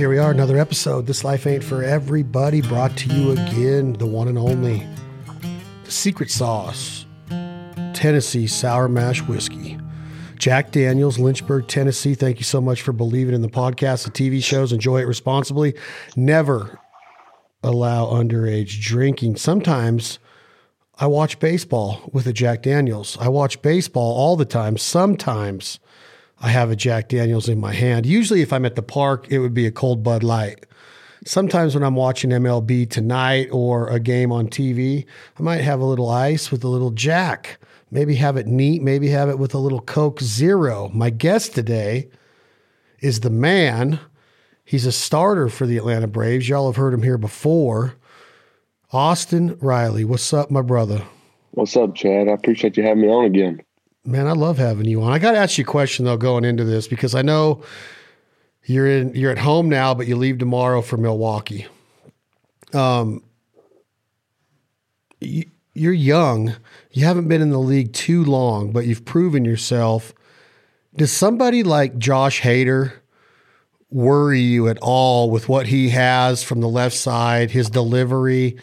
Here we are, another episode. This Life Ain't For Everybody, brought to you again, the one and only, secret sauce, Tennessee Sour Mash Whiskey. Jack Daniels, Lynchburg, Tennessee. Thank you so much for believing in the podcast, the TV shows. Enjoy it responsibly. Never allow underage drinking. Sometimes I watch baseball with a Jack Daniels. I watch baseball all the time. Sometimes I have a Jack Daniels in my hand. Usually, if I'm at the park, it would be a cold Bud Light. Sometimes when I'm watching MLB tonight or a game on TV, I might have a little ice with a little Jack. Maybe have it neat, maybe have it with a little Coke Zero. My guest today is the man. He's a starter for the Atlanta Braves. Y'all have heard him here before. Austin Riley. What's up, my brother? What's up, Chad? I appreciate you having me on again. Man, I love having you on. I got to ask you a question though going into this because I know you're in you're at home now, but you leave tomorrow for Milwaukee. Um, you, you're young. You haven't been in the league too long, but you've proven yourself. Does somebody like Josh Hader worry you at all with what he has from the left side, his delivery,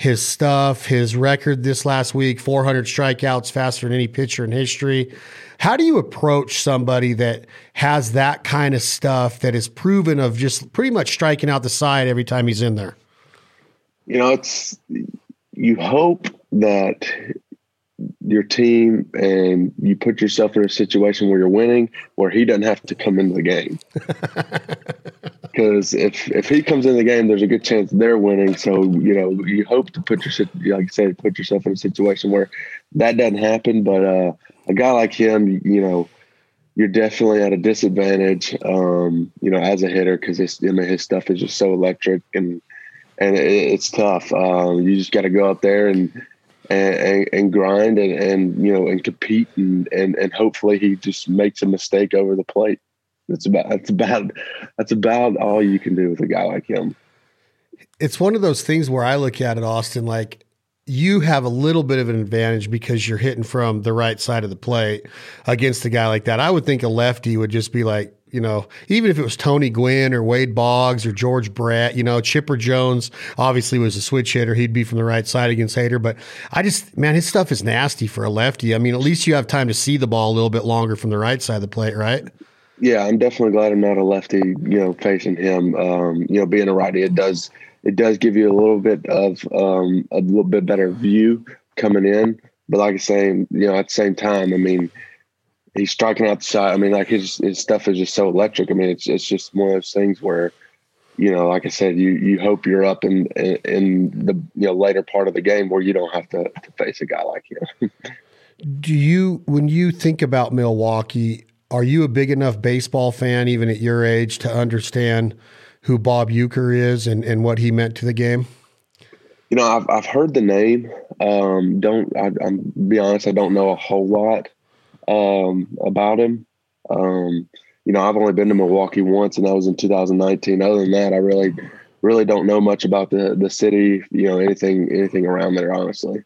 his stuff, his record this last week 400 strikeouts faster than any pitcher in history. How do you approach somebody that has that kind of stuff that is proven of just pretty much striking out the side every time he's in there? You know, it's you hope that your team and you put yourself in a situation where you're winning where he doesn't have to come into the game because if if he comes in the game there's a good chance they're winning. So you know you hope to put your like I said put yourself in a situation where that doesn't happen. But uh, a guy like him you know you're definitely at a disadvantage um, you know as a hitter because his I mean, his stuff is just so electric and and it, it's tough. Um, you just got to go out there and and, and, grind and, and, you know and compete and, and and hopefully he just makes a mistake over the plate. That's about that's about that's about all you can do with a guy like him. It's one of those things where I look at it, Austin, like you have a little bit of an advantage because you're hitting from the right side of the plate against a guy like that. I would think a lefty would just be like, you know, even if it was Tony Gwynn or Wade Boggs or George Brett, you know, Chipper Jones obviously was a switch hitter. He'd be from the right side against Hader. But I just, man, his stuff is nasty for a lefty. I mean, at least you have time to see the ball a little bit longer from the right side of the plate, right? Yeah, I'm definitely glad I'm not a lefty, you know, facing him. Um, you know, being a righty, it does it does give you a little bit of um, a little bit better view coming in. But like I say, you know, at the same time, I mean, he's striking out the side. I mean, like his his stuff is just so electric. I mean, it's it's just one of those things where, you know, like I said, you you hope you're up in in the you know later part of the game where you don't have to, to face a guy like him. Do you when you think about Milwaukee? Are you a big enough baseball fan, even at your age, to understand who Bob Uecker is and, and what he meant to the game? You know, I've I've heard the name. Um, don't I, I'm be honest, I don't know a whole lot um, about him. Um, you know, I've only been to Milwaukee once, and that was in 2019. Other than that, I really, really don't know much about the the city. You know, anything anything around there, honestly.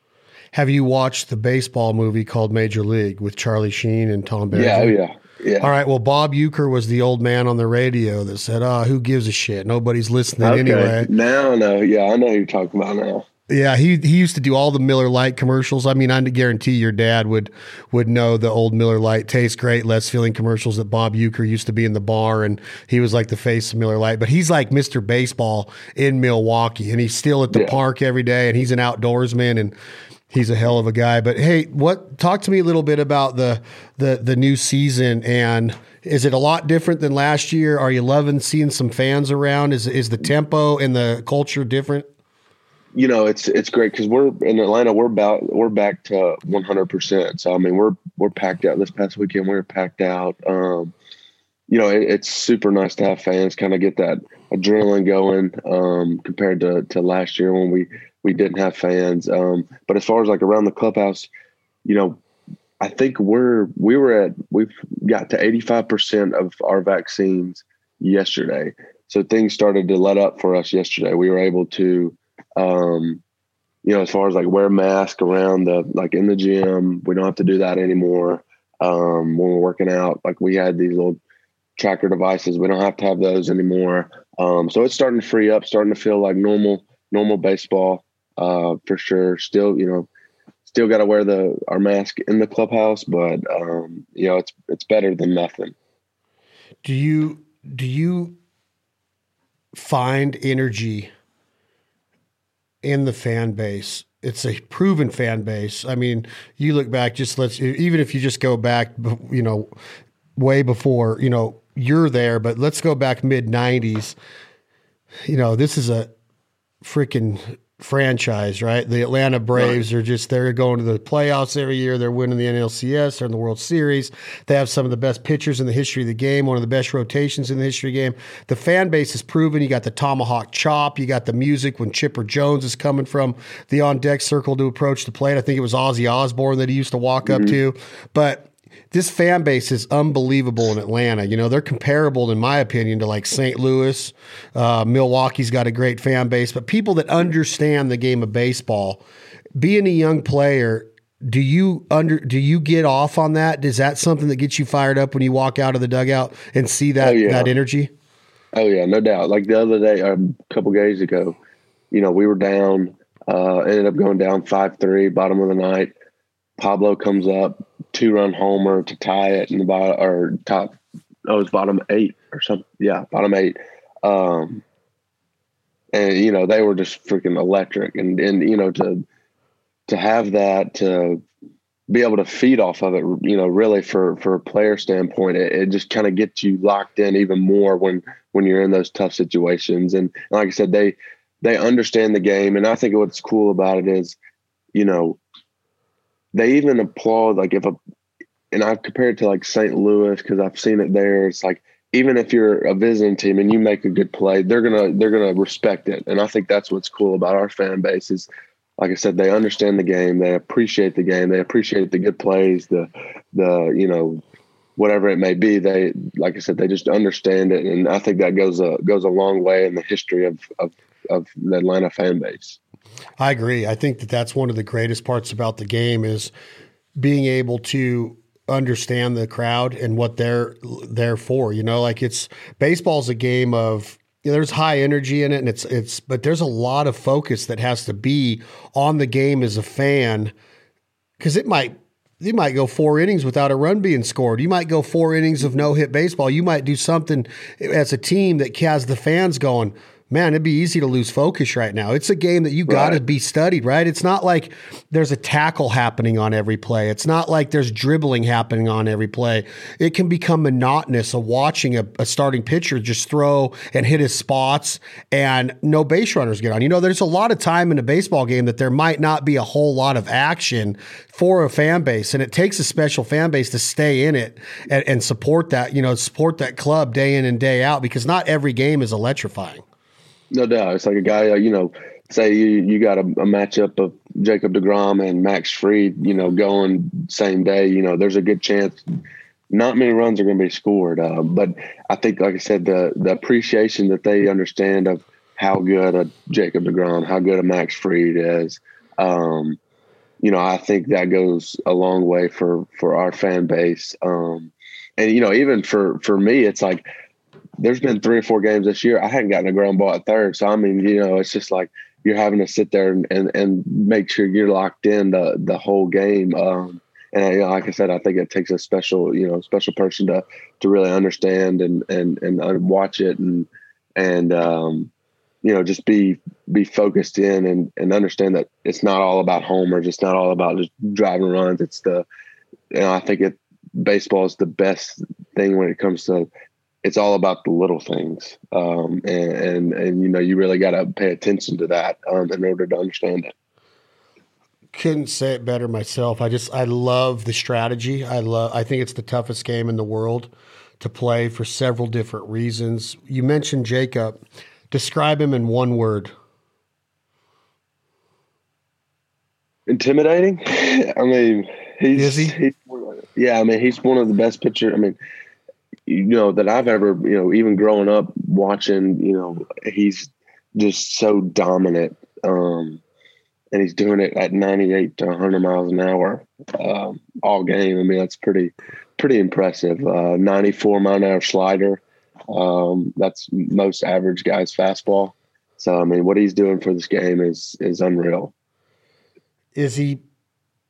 Have you watched the baseball movie called Major League with Charlie Sheen and Tom Berenger? Yeah, oh, yeah. Yeah. All right. Well, Bob Uecker was the old man on the radio that said, "Ah, oh, who gives a shit? Nobody's listening okay. anyway." Now, no. Yeah, I know who you're talking about now. Yeah, he he used to do all the Miller Lite commercials. I mean, I guarantee your dad would would know the old Miller Lite tastes great, less filling commercials that Bob Uecker used to be in the bar, and he was like the face of Miller Lite. But he's like Mr. Baseball in Milwaukee, and he's still at the yeah. park every day, and he's an outdoorsman, and he's a hell of a guy. But hey, what? Talk to me a little bit about the the the new season, and is it a lot different than last year? Are you loving seeing some fans around? Is is the tempo and the culture different? you know, it's it's great because we're in Atlanta. We're about we're back to 100. percent So I mean, we're we're packed out. This past weekend, we were packed out. Um, you know, it, it's super nice to have fans kind of get that adrenaline going um, compared to to last year when we we didn't have fans. Um, but as far as like around the clubhouse, you know, I think we're we were at we've got to 85 percent of our vaccines yesterday. So things started to let up for us yesterday. We were able to um, you know, as far as like wear mask around the like in the gym, we don't have to do that anymore. Um, when we're working out, like we had these little tracker devices. We don't have to have those anymore. Um, so it's starting to free up, starting to feel like normal normal baseball uh, for sure. Still, you know, still got to wear the our mask in the clubhouse, but um, you know, it's it's better than nothing. Do you do you find energy in the fan base? It's a proven fan base. I mean, you look back, just let's even if you just go back, you know, way before, you know, you're there, but let's go back mid '90s. You know, this is a freaking franchise, right? The Atlanta Braves right. are just they're going to the playoffs every year. They're winning the NLCS, they're in the World Series. They have some of the best pitchers in the history of the game, one of the best rotations in the history of the game. The fan base is proven. You got the tomahawk chop, you got the music when Chipper Jones is coming from the on deck circle to approach the plate. I think it was Ozzy Osbourne that he used to walk mm-hmm. up to. But this fan base is unbelievable in Atlanta. You know, they're comparable, in my opinion, to like St. Louis. Uh, Milwaukee's got a great fan base, but people that understand the game of baseball, being a young player, do you under do you get off on that? Is that something that gets you fired up when you walk out of the dugout and see that oh, yeah. that energy? Oh yeah, no doubt. Like the other day, um, a couple days ago, you know, we were down, uh, ended up going down five three, bottom of the night. Pablo comes up, two run homer to tie it in the bottom or top. Oh, it's bottom eight or something. Yeah, bottom eight. Um, and you know they were just freaking electric, and and you know to to have that to be able to feed off of it, you know, really for for a player standpoint, it, it just kind of gets you locked in even more when when you're in those tough situations. And, and like I said, they they understand the game, and I think what's cool about it is, you know, they even applaud like if a and I've compared to like St. Louis because I've seen it there. It's like even if you're a visiting team and you make a good play, they're gonna they're gonna respect it. And I think that's what's cool about our fan base is like I said, they understand the game, they appreciate the game, they appreciate the good plays, the the you know whatever it may be. They like I said, they just understand it, and I think that goes a goes a long way in the history of of, of the Atlanta fan base. I agree. I think that that's one of the greatest parts about the game is being able to understand the crowd and what they're there for. You know, like it's baseball's a game of you know, there's high energy in it and it's it's but there's a lot of focus that has to be on the game as a fan because it might you might go four innings without a run being scored. You might go four innings of no hit baseball. You might do something as a team that has the fans going, man, it'd be easy to lose focus right now. It's a game that you got to right. be studied, right? It's not like there's a tackle happening on every play. It's not like there's dribbling happening on every play. It can become monotonous of watching a, a starting pitcher just throw and hit his spots and no base runners get on. You know, there's a lot of time in a baseball game that there might not be a whole lot of action for a fan base, and it takes a special fan base to stay in it and, and support that, you know, support that club day in and day out because not every game is electrifying. No doubt. It's like a guy, uh, you know, say you, you got a, a, matchup of Jacob DeGrom and Max Fried, you know, going same day, you know, there's a good chance not many runs are going to be scored. Uh, but I think, like I said, the, the appreciation that they understand of how good a Jacob DeGrom, how good a Max Fried is, um, you know, I think that goes a long way for, for our fan base. Um, and, you know, even for, for me, it's like, there's been three or four games this year. I hadn't gotten a ground ball at third. So I mean, you know, it's just like you're having to sit there and, and, and make sure you're locked in the the whole game. Um, and you know, like I said, I think it takes a special, you know, special person to to really understand and and and uh, watch it and and um, you know just be be focused in and and understand that it's not all about homers. It's not all about just driving runs. It's the you know I think it baseball is the best thing when it comes to it's all about the little things, um, and, and, and you know you really got to pay attention to that um, in order to understand it. Couldn't say it better myself. I just I love the strategy. I love. I think it's the toughest game in the world to play for several different reasons. You mentioned Jacob. Describe him in one word. Intimidating. I mean, he's, Is he? He's, yeah, I mean, he's one of the best pitchers. I mean, you know that I've ever you know even growing up watching you know he's just so dominant um and he's doing it at 98 to 100 miles an hour um, all game. I mean, that's pretty pretty impressive. Uh, 94 mile an hour slider. Um, that's most average guy's fastball. So I mean, what he's doing for this game is is unreal. Is he?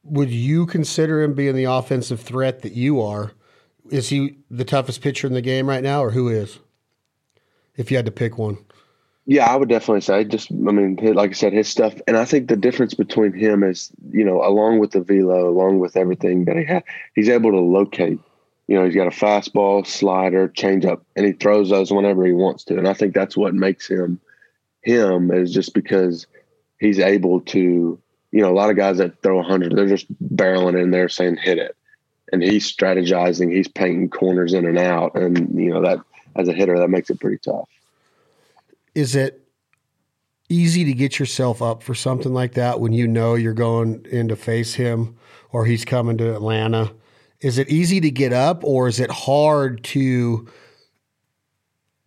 Would you consider him being the offensive threat that you are? Is he the toughest pitcher in the game right now, or who is? If you had to pick one. Yeah, I would definitely say just I mean, like I said, his stuff, and I think the difference between him is, you know, along with the velo, along with everything that he had, he's able to locate. You know, he's got a fastball, slider, changeup, and he throws those whenever he wants to. And I think that's what makes him him is just because he's able to. You know, a lot of guys that throw hundred, they're just barreling in there saying hit it, and he's strategizing, he's painting corners in and out, and you know that as a hitter, that makes it pretty tough is it easy to get yourself up for something like that when you know you're going in to face him or he's coming to Atlanta? Is it easy to get up or is it hard to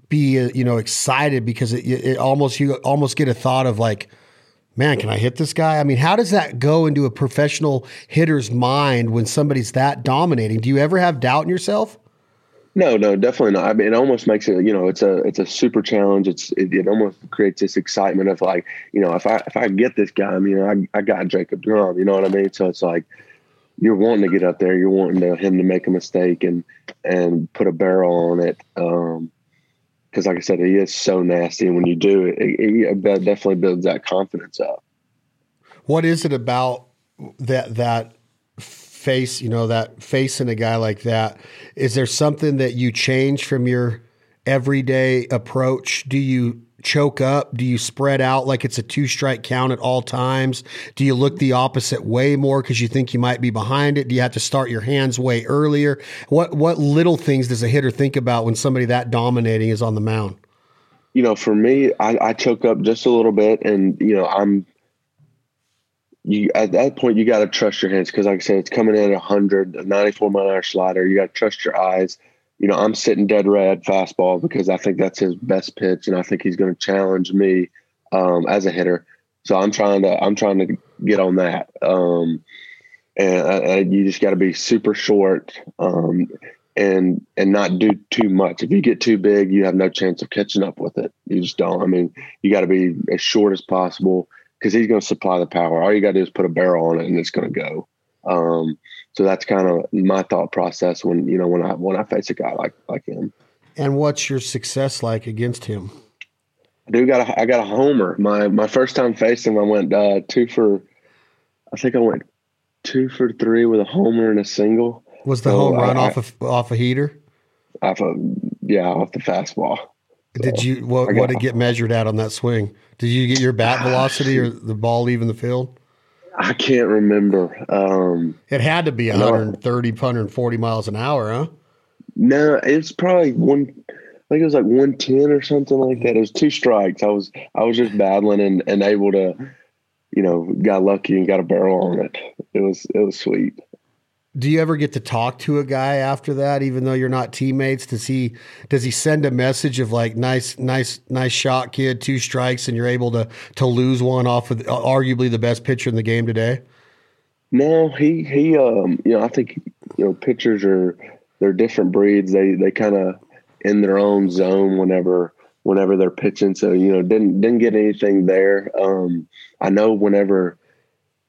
be you know excited because it, it almost you almost get a thought of like man can I hit this guy? I mean, how does that go into a professional hitter's mind when somebody's that dominating? Do you ever have doubt in yourself? No, no, definitely not. I mean, it almost makes it, you know, it's a it's a super challenge. It's it, it almost creates this excitement of like, you know, if I if I get this guy, I mean, I I got Jacob Degrom, you know what I mean? So it's like you're wanting to get up there, you're wanting to, him to make a mistake and and put a barrel on it. Um, because like I said, he is so nasty, and when you do it, it, it definitely builds that confidence up. What is it about that that face, you know, that facing a guy like that, is there something that you change from your everyday approach? Do you choke up? Do you spread out like it's a two strike count at all times? Do you look the opposite way more because you think you might be behind it? Do you have to start your hands way earlier? What what little things does a hitter think about when somebody that dominating is on the mound? You know, for me, I, I choke up just a little bit, and you know, I'm you at that point you got to trust your hands because like i said it's coming in at 100 a 94 mile an hour slider you got to trust your eyes you know i'm sitting dead red fastball because i think that's his best pitch and i think he's going to challenge me um, as a hitter so i'm trying to i'm trying to get on that um, and, uh, and, you just got to be super short um, and and not do too much if you get too big you have no chance of catching up with it you just don't i mean you got to be as short as possible because he's going to supply the power. All you got to do is put a barrel on it, and it's going to go. So that's kind of my thought process when you know when I when I face a guy like like him. And what's your success like against him? I do got a, I got a homer. My my first time facing him, I went uh, two for, I think I went two for three with a homer and a single. Was the so home run I, off a off a heater? Off a yeah, off the fastball. Did you what? What did it get measured at on that swing? Did you get your bat velocity or the ball leaving the field? I can't remember. Um, it had to be 130, 140 miles an hour, huh? No, it's probably one. I think it was like 110 or something like that. It was two strikes. I was I was just battling and, and able to, you know, got lucky and got a barrel on it. It was it was sweet do you ever get to talk to a guy after that even though you're not teammates? Does he does he send a message of like nice nice nice shot kid two strikes and you're able to to lose one off of arguably the best pitcher in the game today no he he um you know i think you know pitchers are they're different breeds. They they kind of in their own zone whenever whenever they're pitching. So you know didn't didn't get anything there. Um i know whenever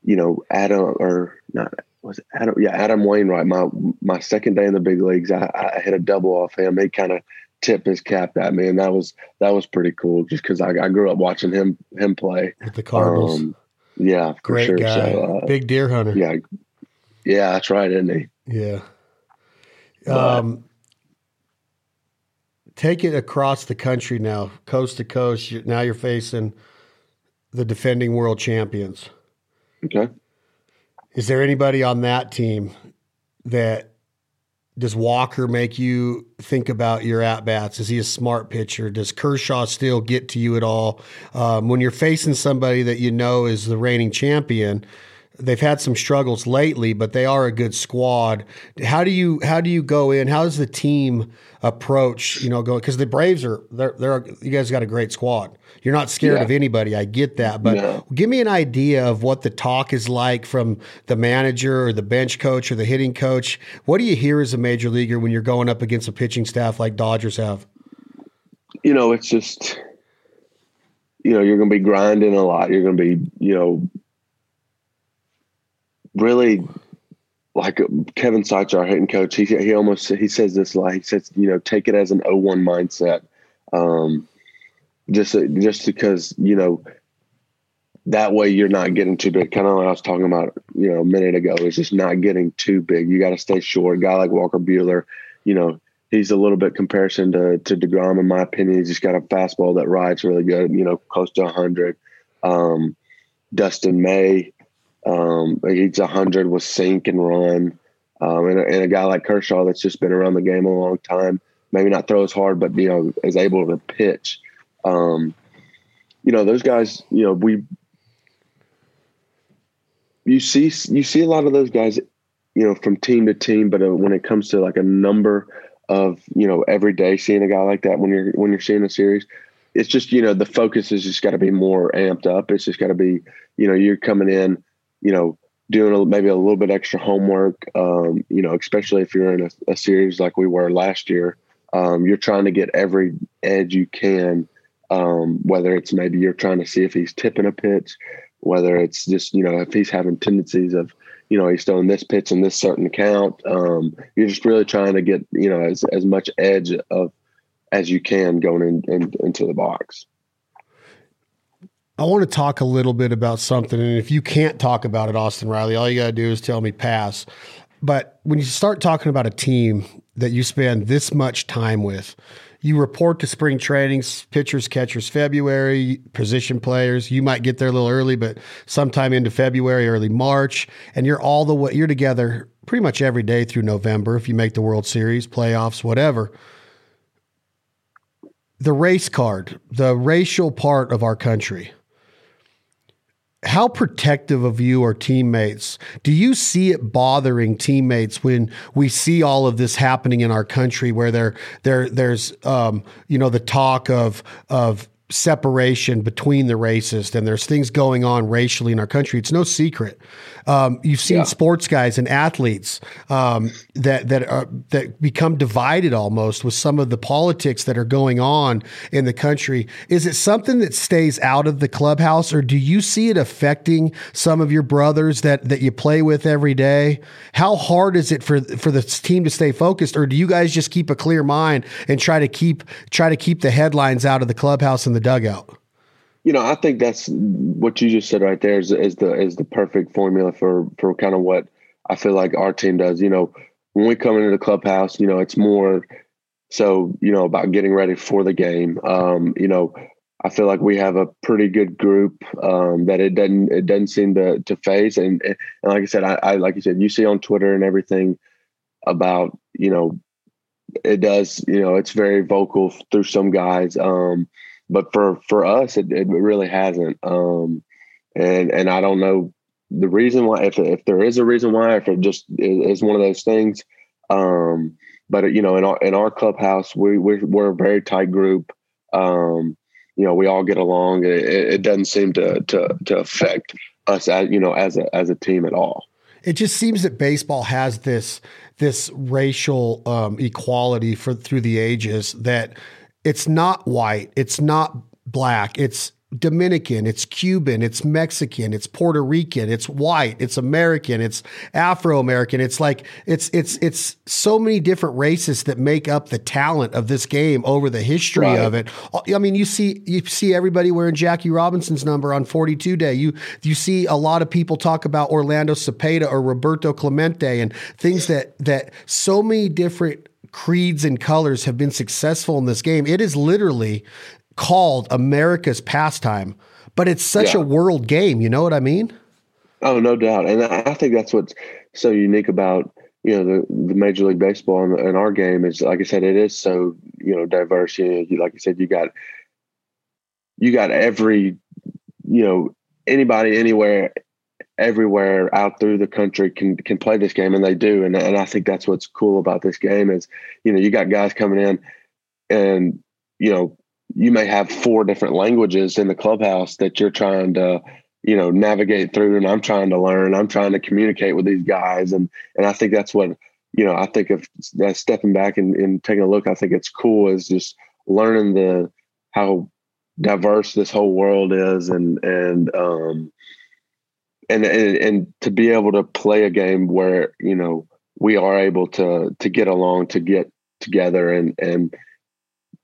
you know adam or not was Adam, yeah, Adam Wainwright. My my second day in the big leagues, I, I hit a double off him. He kind of tipped his cap at me, and that was that was pretty cool. Just because I, I, grew up watching him him play with the Cardinals. Um, yeah, great sure. guy, so, uh, big deer hunter. Yeah, yeah, that's right, isn't he? Yeah. Um, take it across the country now, coast to coast. Now you're facing the defending world champions. Okay. Is there anybody on that team that does Walker make you think about your at bats? Is he a smart pitcher? Does Kershaw still get to you at all? Um, when you're facing somebody that you know is the reigning champion, they've had some struggles lately, but they are a good squad. How do you how do you go in? How does the team approach? You know, going because the Braves are they're they're you guys got a great squad. You're not scared yeah. of anybody. I get that, but no. give me an idea of what the talk is like from the manager or the bench coach or the hitting coach. What do you hear as a major leaguer when you're going up against a pitching staff like Dodgers have? You know, it's just you know you're going to be grinding a lot. You're going to be you know really like Kevin Seitzer, our hitting coach, he he almost he says this like he says you know take it as an 0-1 mindset, um, just just because you know that way you're not getting too big. Kind of like I was talking about you know a minute ago, is just not getting too big. You got to stay short. A guy like Walker Buehler, you know he's a little bit comparison to to Degrom in my opinion. He's just got a fastball that rides really good. You know, close to hundred. Um, Dustin May um, he's a hundred with sink and run, um, and, and, a guy like Kershaw that's just been around the game a long time, maybe not throw as hard, but you know is able to pitch. Um, you know those guys. You know we you see you see a lot of those guys. You know from team to team, but uh, when it comes to like a number of you know every day seeing a guy like that when you're when you're seeing a series, it's just you know the focus has just got to be more amped up. It's just got to be you know you're coming in you know, doing a, maybe a little bit extra homework, um, you know, especially if you're in a, a series like we were last year, um, you're trying to get every edge you can, um, whether it's maybe you're trying to see if he's tipping a pitch, whether it's just, you know, if he's having tendencies of, you know, he's throwing this pitch in this certain count. Um, you're just really trying to get, you know, as, as much edge of as you can going in, in into the box. I want to talk a little bit about something. And if you can't talk about it, Austin Riley, all you got to do is tell me pass. But when you start talking about a team that you spend this much time with, you report to spring trainings, pitchers, catchers, February, position players. You might get there a little early, but sometime into February, early March, and you're all the way, you're together pretty much every day through November if you make the World Series, playoffs, whatever the race card, the racial part of our country how protective of you are teammates? Do you see it bothering teammates when we see all of this happening in our country, where there there there's um, you know the talk of of separation between the races and there's things going on racially in our country. It's no secret. Um, you've seen yeah. sports guys and athletes um, that that are that become divided almost with some of the politics that are going on in the country. Is it something that stays out of the clubhouse, or do you see it affecting some of your brothers that that you play with every day? How hard is it for for the team to stay focused, or do you guys just keep a clear mind and try to keep try to keep the headlines out of the clubhouse and the dugout? You know, I think that's what you just said right there is, is the is the perfect formula for for kind of what I feel like our team does. You know, when we come into the clubhouse, you know, it's more so you know about getting ready for the game. Um, you know, I feel like we have a pretty good group um, that it doesn't it doesn't seem to to faze. And, and like I said, I, I like you said, you see on Twitter and everything about you know it does you know it's very vocal through some guys um but for for us it, it really hasn't um and and i don't know the reason why if if there is a reason why if it just is, one of those things um but you know in our in our clubhouse we we're, we're a very tight group um you know we all get along it, it doesn't seem to to to affect us as you know as a as a team at all. It just seems that baseball has this this racial um, equality for through the ages that it's not white, it's not black, it's Dominican, it's Cuban, it's Mexican, it's Puerto Rican, it's white, it's American, it's Afro American. It's like it's it's it's so many different races that make up the talent of this game over the history right. of it. I mean, you see you see everybody wearing Jackie Robinson's number on 42 day. You you see a lot of people talk about Orlando Cepeda or Roberto Clemente and things that that so many different creeds and colors have been successful in this game. It is literally called America's pastime, but it's such yeah. a world game. You know what I mean? Oh, no doubt. And I think that's what's so unique about you know the, the Major League Baseball and, and our game is like I said, it is so you know diverse. You know, like I said, you got you got every you know anybody anywhere everywhere out through the country can can play this game and they do. And and I think that's what's cool about this game is you know you got guys coming in and you know you may have four different languages in the clubhouse that you're trying to you know navigate through and I'm trying to learn. I'm trying to communicate with these guys. And and I think that's what you know I think if that stepping back and, and taking a look I think it's cool is just learning the how diverse this whole world is and and um and, and and to be able to play a game where you know we are able to to get along to get together and and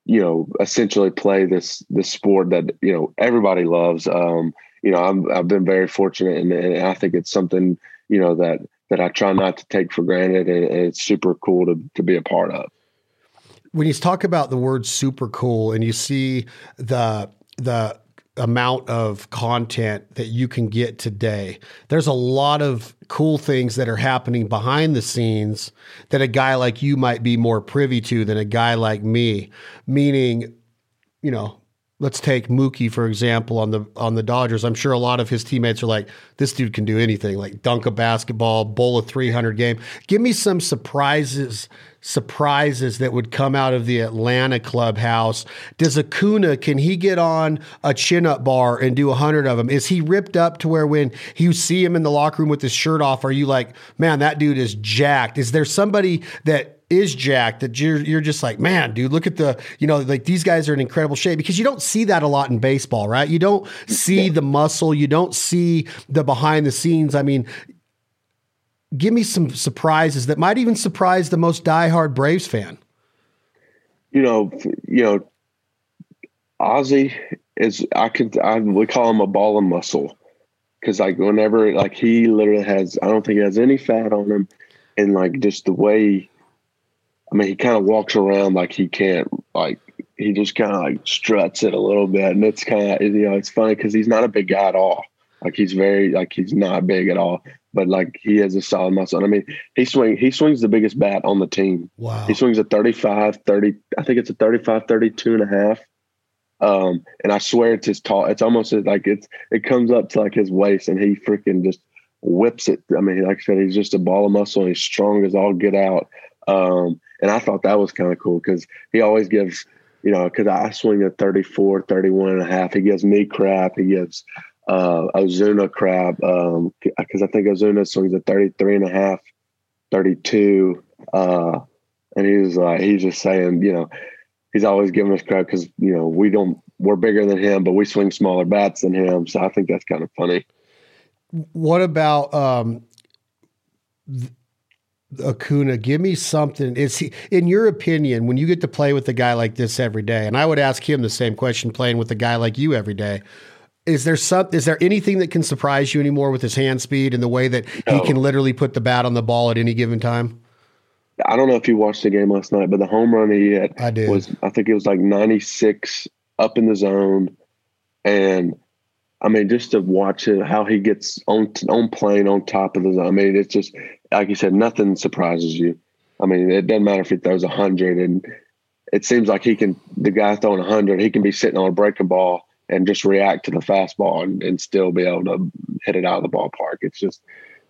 you know essentially play this this sport that you know everybody loves. Um you know I'm, i've been very fortunate and, and i think it's something you know that that i try not to take for granted and, and it's super cool to to be a part of. When you talk about the word super cool and you see the the amount of content that you can get today. There's a lot of cool things that are happening behind the scenes that a guy like you might be more privy to than a guy like me. Meaning, you know, let's take Mookie for example on the on the Dodgers. I'm sure a lot of his teammates are like, this dude can do anything, like dunk a basketball, bowl a 300 game. Give me some surprises surprises that would come out of the Atlanta clubhouse. Does Acuna, can he get on a chin up bar and do a hundred of them? Is he ripped up to where when you see him in the locker room with his shirt off, are you like, man, that dude is jacked? Is there somebody that is jacked that you're you're just like, man, dude, look at the, you know, like these guys are in incredible shape because you don't see that a lot in baseball, right? You don't see the muscle, you don't see the behind the scenes. I mean, give me some surprises that might even surprise the most diehard Braves fan. You know, you know, Ozzy is I could I we call him a ball of muscle. Because like whenever like he literally has I don't think he has any fat on him. And like just the way I mean he kind of walks around like he can't like he just kind of like struts it a little bit. And it's kind of you know it's funny because he's not a big guy at all. Like he's very like he's not big at all but like he has a solid muscle. And I mean, he swing he swings the biggest bat on the team. Wow. He swings a 35, 30, I think it's a 35, 32 and a half. Um, and I swear it's his tall. It's almost like it's it comes up to like his waist and he freaking just whips it. I mean, like I said, he's just a ball of muscle and he's strong as all get out. Um, and I thought that was kind of cool because he always gives, you know, because I swing a 34, 31 and a half. He gives me crap. He gives uh, Ozuna crap because um, I think Ozuna swings at 33 and a half, 32. Uh, and he was like, he's just saying, you know, he's always giving us crap because, you know, we don't, we're bigger than him, but we swing smaller bats than him. So I think that's kind of funny. What about, um, Acuna, give me something. Is he, in your opinion, when you get to play with a guy like this every day, and I would ask him the same question playing with a guy like you every day, is there some is there anything that can surprise you anymore with his hand speed and the way that no. he can literally put the bat on the ball at any given time? I don't know if you watched the game last night, but the home run he hit I did. was I think it was like 96 up in the zone and I mean just to watch it how he gets on on plane on top of the zone. I mean it's just like you said nothing surprises you. I mean it doesn't matter if he throws 100 and it seems like he can the guy throwing 100 he can be sitting on a breaking ball and just react to the fastball and, and still be able to hit it out of the ballpark. It's just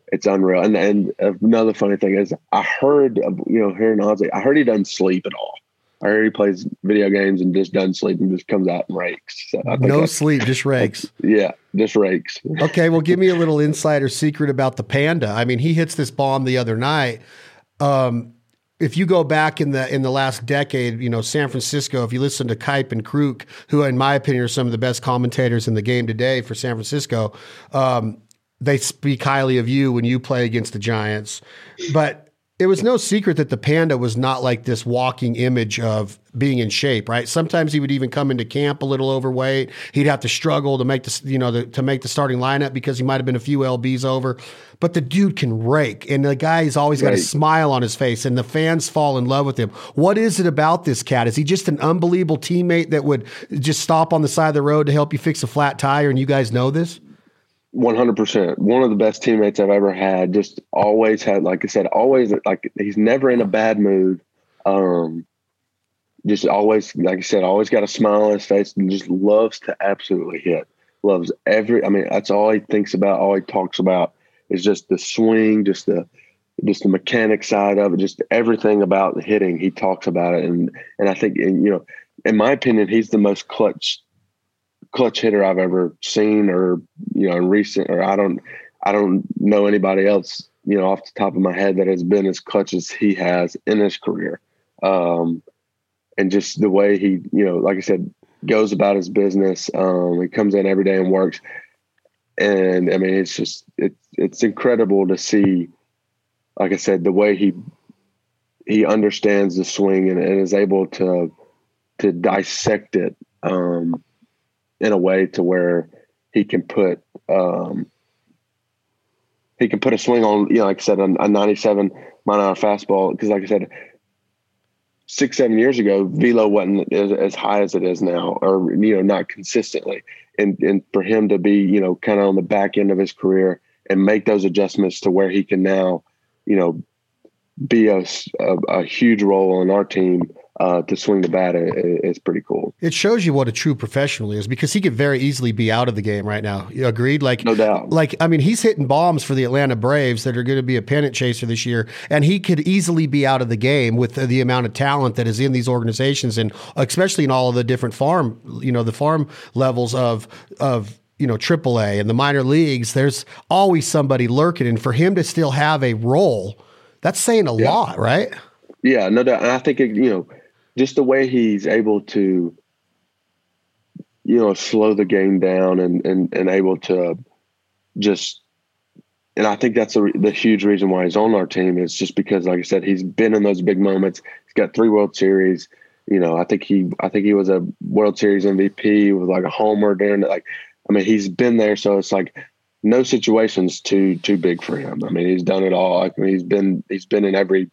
it's unreal. And and another funny thing is I heard you know hearing Ozzy, I heard he doesn't sleep at all. I heard he plays video games and just doesn't sleep and just comes out and rakes. So no sleep, just rakes. Yeah, just rakes. okay, well, give me a little insider secret about the panda. I mean, he hits this bomb the other night. Um, if you go back in the in the last decade, you know San Francisco. If you listen to Kuip and Kruk, who in my opinion are some of the best commentators in the game today for San Francisco, um, they speak highly of you when you play against the Giants. But it was no secret that the panda was not like this walking image of being in shape, right? Sometimes he would even come into camp a little overweight. He'd have to struggle to make the you know the, to make the starting lineup because he might have been a few lbs over. But the dude can rake, and the guy's always got right. a smile on his face, and the fans fall in love with him. What is it about this cat? Is he just an unbelievable teammate that would just stop on the side of the road to help you fix a flat tire, and you guys know this? One hundred percent. One of the best teammates I've ever had. Just always had, like I said, always like he's never in a bad mood. Um, just always, like I said, always got a smile on his face and just loves to absolutely hit. loves every. I mean, that's all he thinks about. All he talks about is just the swing, just the just the mechanic side of it, just everything about the hitting. He talks about it, and and I think and, you know, in my opinion, he's the most clutch clutch hitter I've ever seen, or you know, in recent. Or I don't I don't know anybody else you know off the top of my head that has been as clutch as he has in his career. Um, and just the way he, you know, like I said, goes about his business. Um, he comes in every day and works. And I mean, it's just it's it's incredible to see. Like I said, the way he he understands the swing and, and is able to to dissect it um, in a way to where he can put um, he can put a swing on you know like I said a, a 97 mile an hour fastball. Because like I said six seven years ago velo wasn't as, as, high as it is now or you know not consistently. And and for him to be you know kind of on the back end of his career and make those adjustments to where he can now you know be a, a, a huge role on our team uh, to swing the bat is pretty cool. It shows you what a true professional is because he could very easily be out of the game right now. You agreed? Like no doubt. Like I mean, he's hitting bombs for the Atlanta Braves that are going to be a pennant chaser this year, and he could easily be out of the game with the, the amount of talent that is in these organizations, and especially in all of the different farm, you know, the farm levels of of you know AAA and the minor leagues. There's always somebody lurking, and for him to still have a role, that's saying a yeah. lot, right? Yeah, no doubt. And I think it, you know just the way he's able to you know slow the game down and and, and able to just and I think that's a, the huge reason why he's on our team is just because, like I said, he's been in those big moments. He's got three World Series. You know, I think he, I think he was a World Series MVP with like a homer during like, I mean, he's been there, so it's like no situation's too too big for him. I mean, he's done it all. I mean, he's been he's been in every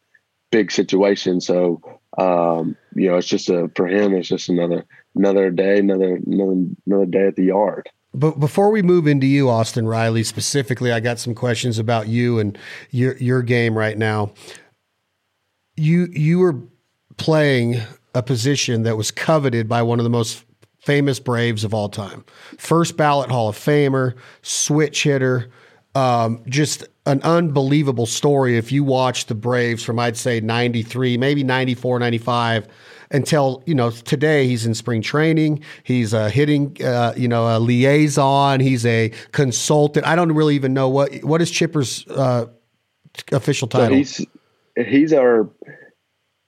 big situation. So um, you know, it's just a for him. It's just another another day, another another another day at the yard. But before we move into you, Austin Riley specifically, I got some questions about you and your your game right now. You you were playing a position that was coveted by one of the most famous Braves of all time. First ballot Hall of Famer, switch hitter, um, just an unbelievable story if you watch the Braves from I'd say 93, maybe 94, 95 until, you know, today he's in spring training, he's a hitting uh, you know, a liaison, he's a consultant. I don't really even know what what is Chipper's uh, official title. He's he's our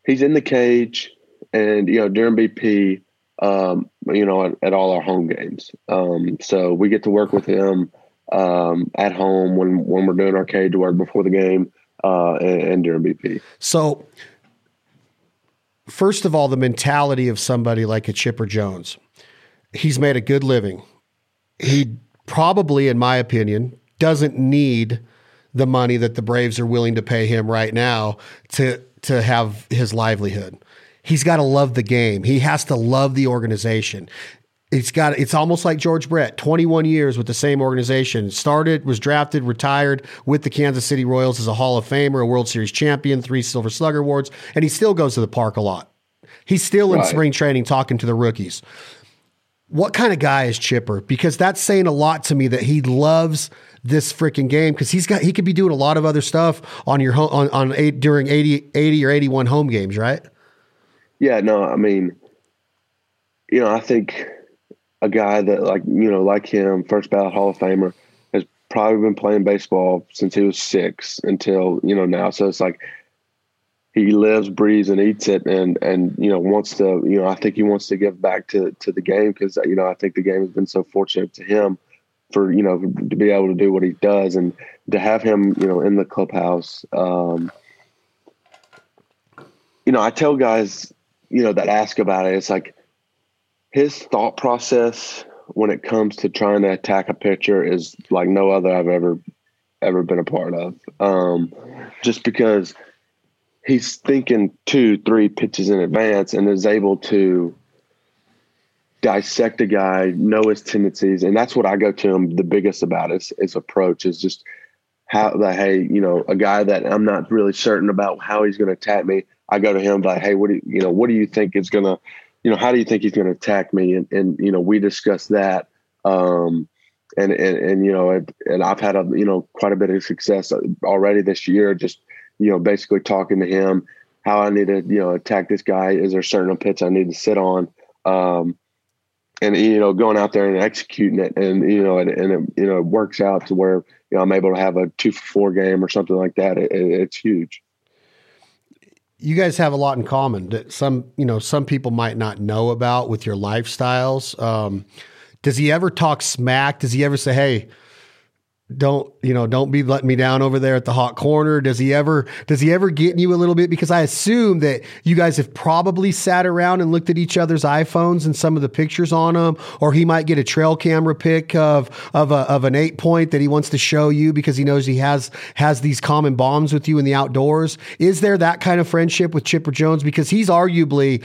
he's in the cage and you know during BP um, you know at, at all our home games. Um, so we get to work with him um, at home when when we're doing our cage work before the game uh, and, and during BP. So, first of all, the mentality of somebody like a Chipper Jones, he's made a good living. He probably, in my opinion, doesn't need the money that the Braves are willing to pay him right now to to have his livelihood. He's got to love the game. He has to love the organization it's got it's almost like George Brett, 21 years with the same organization. Started, was drafted, retired with the Kansas City Royals as a Hall of Famer, a World Series champion, three Silver Slugger awards, and he still goes to the park a lot. He's still in right. spring training talking to the rookies. What kind of guy is Chipper? Because that's saying a lot to me that he loves this freaking game because he's got he could be doing a lot of other stuff on your home on, on eight, during 80, 80 or 81 home games, right? Yeah, no, I mean, you know, I think a guy that like you know like him, first ballot Hall of Famer, has probably been playing baseball since he was six until you know now. So it's like he lives, breathes, and eats it, and and you know wants to you know I think he wants to give back to to the game because you know I think the game has been so fortunate to him for you know to be able to do what he does and to have him you know in the clubhouse. Um, you know, I tell guys you know that ask about it. It's like his thought process when it comes to trying to attack a pitcher is like no other I've ever ever been a part of. Um, just because he's thinking two, three pitches in advance and is able to dissect a guy, know his tendencies, and that's what I go to him the biggest about is his approach is just how that hey, you know, a guy that I'm not really certain about how he's going to attack me. I go to him like, hey, what do you, you know, what do you think is going to you know, how do you think he's going to attack me? And, and, you know, we discussed that. Um, and, and, and, you know, and, and I've had a, you know, quite a bit of success already this year, just, you know, basically talking to him how I need to, you know, attack this guy. Is there certain pitch I need to sit on? Um, and you know, going out there and executing it, and you know, and, and it, you know, it works out to where you know I'm able to have a two for four game or something like that. It, it, it's huge. You guys have a lot in common that some you know some people might not know about with your lifestyles. Um, does he ever talk smack? Does he ever say, "Hey"? Don't you know don't be letting me down over there at the hot corner. Does he ever does he ever get in you a little bit? Because i assume that you guys have probably sat around and looked at each other's iphones and some of the pictures on them or he might get a trail camera pic of of a, of an eight point that he wants to show you because he knows he has has these common bonds with you in the outdoors. Is there that kind of friendship with chipper jones? Because he's arguably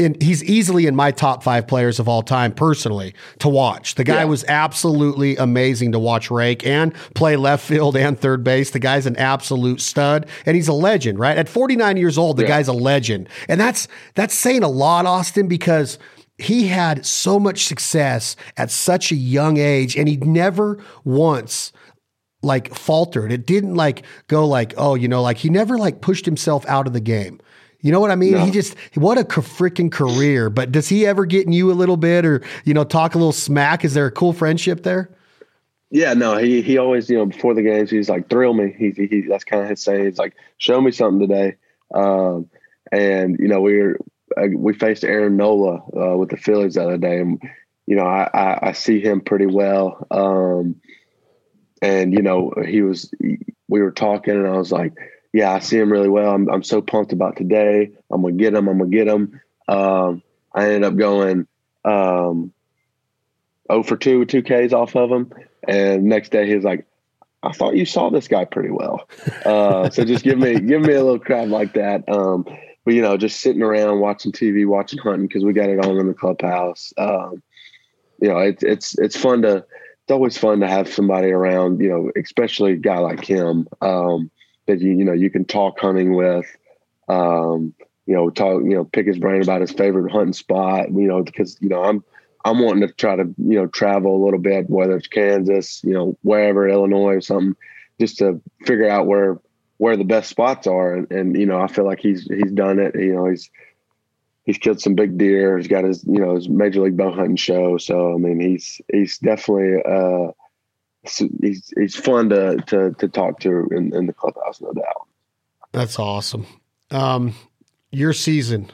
in, he's easily in my top five players of all time personally to watch. The guy yeah. was absolutely amazing to watch rake and play left field and third base. The guy's an absolute stud and he's a legend, right? At 49 years old, the yeah. guy's a legend. And that's that's saying a lot, Austin, because he had so much success at such a young age and he never once like faltered. It didn't like go like, oh, you know, like he never like pushed himself out of the game. You know what I mean? No. He just what a freaking career. But does he ever get in you a little bit, or you know, talk a little smack? Is there a cool friendship there? Yeah, no, he he always you know before the games he's like thrill me. He, he that's kind of his saying. He's like show me something today. Um, and you know we were uh, we faced Aaron Nola uh, with the Phillies the other day, and you know I I, I see him pretty well. Um, and you know he was we were talking, and I was like yeah, I see him really well. I'm, I'm so pumped about today. I'm gonna get him. I'm gonna get him. Um, I ended up going um, 0 for 2 with two Ks off of him. And next day he's like, I thought you saw this guy pretty well. Uh, so just give me give me a little crowd like that. Um, but you know, just sitting around watching TV, watching hunting because we got it on in the clubhouse. Um, you know, it's it's it's fun to it's always fun to have somebody around. You know, especially a guy like him. Um, that you you know you can talk hunting with. Um, you know, talk you know pick his brain about his favorite hunting spot. You know, because you know I'm I'm wanting to try to you know travel a little bit, whether it's Kansas, you know, wherever Illinois or something, just to figure out where where the best spots are. And, and you know, I feel like he's he's done it. You know, he's he's killed some big deer. He's got his you know his major league bow hunting show. So I mean, he's he's definitely uh, he's he's fun to to to talk to in, in the clubhouse, no doubt. That's awesome. Um, your season.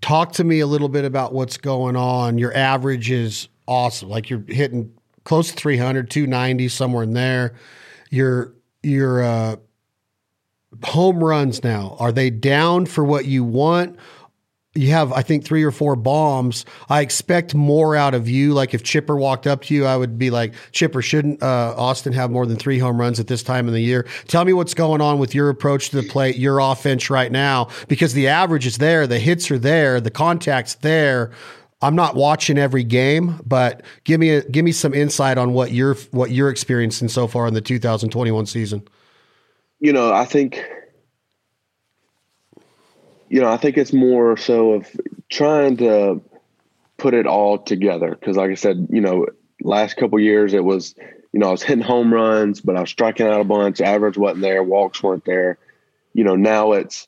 Talk to me a little bit about what's going on. Your average is awesome. Like you're hitting close to 300, 290, somewhere in there. Your your uh, home runs now are they down for what you want? You have, I think, three or four bombs. I expect more out of you. Like if Chipper walked up to you, I would be like, Chipper, shouldn't uh, Austin have more than three home runs at this time of the year? Tell me what's going on with your approach to the plate, your offense right now, because the average is there, the hits are there, the contact's there. I'm not watching every game, but give me a, give me some insight on what you're what you're experiencing so far in the 2021 season. You know, I think you know, I think it's more so of trying to put it all together. Cause like I said, you know, last couple years it was, you know, I was hitting home runs, but I was striking out a bunch. Average wasn't there, walks weren't there. You know, now it's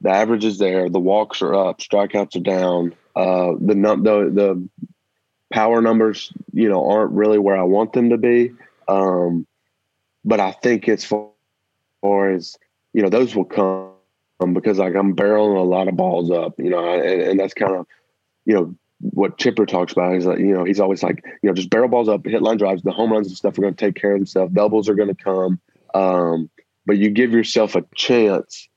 the average is there, the walks are up, strikeouts are down. Uh, the num the the power numbers, you know, aren't really where I want them to be. Um, but I think as far as you know, those will come um, because like I'm barreling a lot of balls up, you know, and, and that's kind of, you know, what Chipper talks about is that, you know, he's always like, you know, just barrel balls up, hit line drives, the home runs and stuff are going to take care of themselves. Doubles are going to come. Um, but you give yourself a chance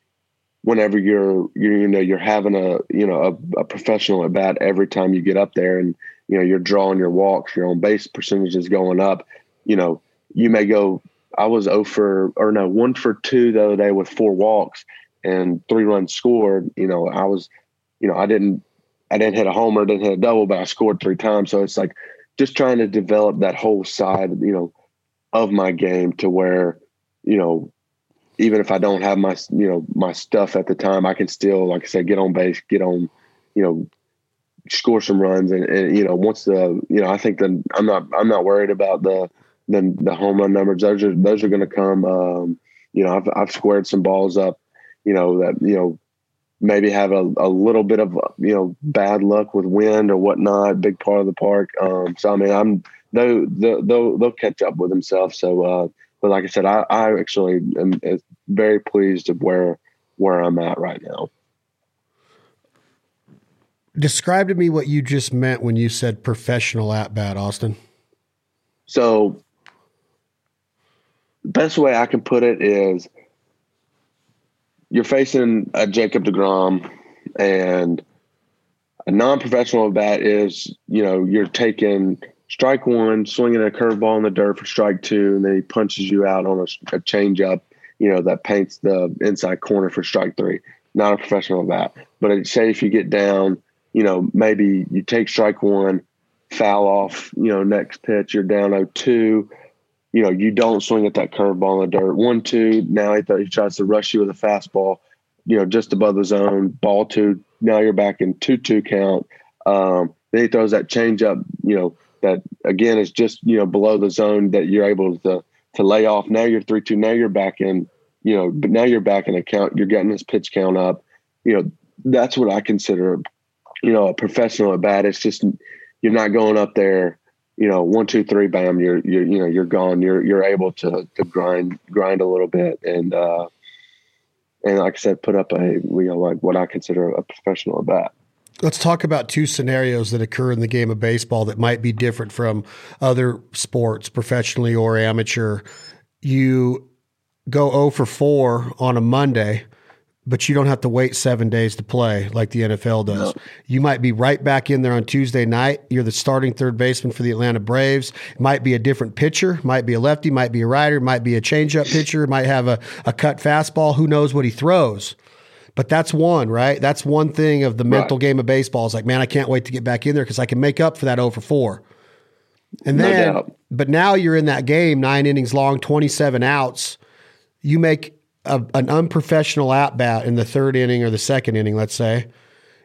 whenever you're, you're, you know, you're having a, you know, a, a professional at bat every time you get up there and, you know, you're drawing your walks, your on base percentage is going up, you know, you may go, I was 0 for, or no, one for two the other day with four walks and three runs scored, you know, I was, you know, I didn't, I didn't hit a homer, didn't hit a double, but I scored three times. So it's like just trying to develop that whole side, you know, of my game to where, you know, even if I don't have my, you know, my stuff at the time, I can still, like I said, get on base, get on, you know, score some runs. And, and, you know, once the you know, I think that I'm not I'm not worried about the then the home run numbers. Those are those are going to come. Um, you know, I've I've squared some balls up. You know that you know maybe have a, a little bit of you know bad luck with wind or whatnot. Big part of the park. Um, so I mean, I'm they'll they'll they'll catch up with themselves. So, uh, but like I said, I, I actually am very pleased of where where I'm at right now. Describe to me what you just meant when you said professional at bat, Austin. So, the best way I can put it is you're facing a Jacob DeGrom and a non-professional at bat is, you know, you're taking strike one, swinging a curveball in the dirt for strike two, and then he punches you out on a, a changeup, you know, that paints the inside corner for strike three. Not a professional at bat. But say if you get down, you know, maybe you take strike one, foul off, you know, next pitch, you're down 0-2 you know, you don't swing at that curveball in the dirt. One, two, now he, th- he tries to rush you with a fastball, you know, just above the zone, ball two. Now you're back in 2 2 count. Um, then he throws that changeup, you know, that again is just, you know, below the zone that you're able to, to lay off. Now you're 3 2. Now you're back in, you know, but now you're back in a count. You're getting this pitch count up. You know, that's what I consider, you know, a professional at bat. It's just, you're not going up there you know, one, two, three, bam, you're, you're, you know, you're gone. You're, you're able to, to grind, grind a little bit. And, uh, and like I said, put up a, you know, like what I consider a professional at bat. Let's talk about two scenarios that occur in the game of baseball that might be different from other sports, professionally or amateur. You go 0 for 4 on a Monday but you don't have to wait seven days to play like the NFL does. No. You might be right back in there on Tuesday night. You're the starting third baseman for the Atlanta Braves. It might be a different pitcher, might be a lefty, might be a rider, might be a changeup pitcher, might have a, a cut fastball. Who knows what he throws? But that's one, right? That's one thing of the mental right. game of baseball. Is like, man, I can't wait to get back in there because I can make up for that over 4. And then, no but now you're in that game, nine innings long, 27 outs. You make a, an unprofessional at bat in the third inning or the second inning, let's say,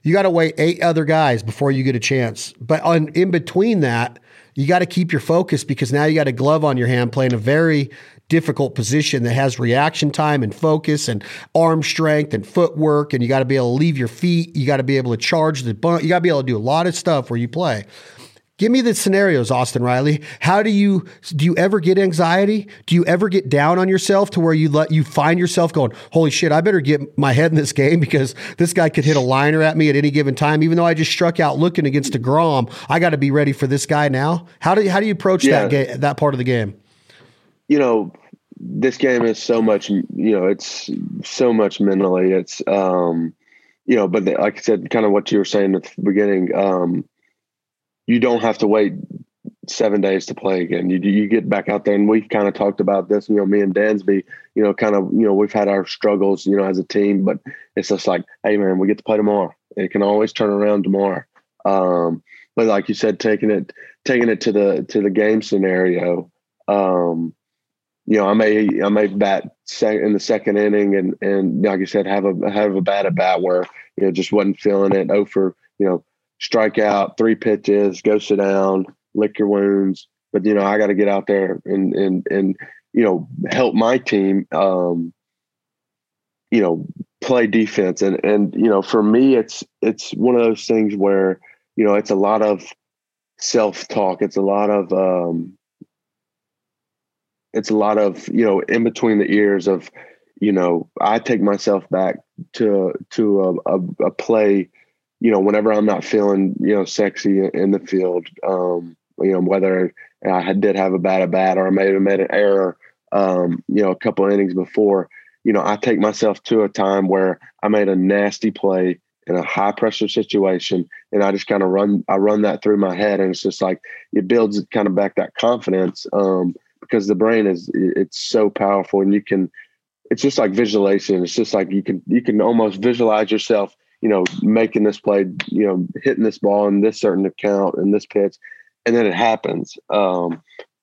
you got to wait eight other guys before you get a chance. But on, in between that, you got to keep your focus because now you got a glove on your hand playing a very difficult position that has reaction time and focus and arm strength and footwork. And you got to be able to leave your feet. You got to be able to charge the bunt. You got to be able to do a lot of stuff where you play. Give me the scenarios, Austin Riley. How do you do you ever get anxiety? Do you ever get down on yourself to where you let you find yourself going, "Holy shit, I better get my head in this game because this guy could hit a liner at me at any given time even though I just struck out looking against DeGrom. I got to be ready for this guy now." How do you, how do you approach yeah. that game, that part of the game? You know, this game is so much, you know, it's so much mentally. It's um you know, but the, like I said, kind of what you were saying at the beginning, um, you don't have to wait seven days to play again. You you get back out there, and we've kind of talked about this. You know, me and Dansby, you know, kind of you know we've had our struggles, you know, as a team, but it's just like, hey man, we get to play tomorrow. It can always turn around tomorrow. Um, but like you said, taking it taking it to the to the game scenario. Um, you know, I may I may bat sec- in the second inning, and and like you said, have a have a bad at bat where you know just wasn't feeling it. Oh for you know strike out, three pitches, go sit down, lick your wounds. But you know, I got to get out there and and and you know help my team. Um, you know, play defense, and and you know, for me, it's it's one of those things where you know it's a lot of self talk. It's a lot of um, it's a lot of you know in between the ears of you know I take myself back to to a, a, a play you know, whenever I'm not feeling, you know, sexy in the field, um, you know, whether I did have a bad at bat or I may have made an error, um, you know, a couple innings before, you know, I take myself to a time where I made a nasty play in a high pressure situation and I just kind of run, I run that through my head and it's just like, it builds kind of back that confidence, um, because the brain is, it's so powerful and you can, it's just like visualization. It's just like you can, you can almost visualize yourself you know, making this play, you know, hitting this ball in this certain account and this pitch, and then it happens. Um,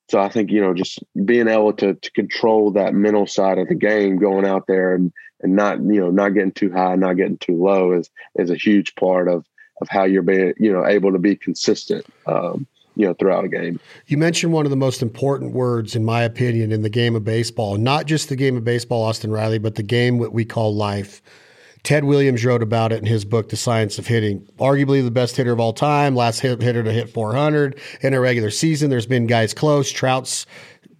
so I think you know, just being able to to control that mental side of the game, going out there and and not you know not getting too high, not getting too low is is a huge part of of how you're being, you know, able to be consistent. Um, you know, throughout a game. You mentioned one of the most important words, in my opinion, in the game of baseball, not just the game of baseball, Austin Riley, but the game what we call life. Ted Williams wrote about it in his book, The Science of Hitting. Arguably the best hitter of all time, last hitter to hit 400 in a regular season. There's been guys close. Trout's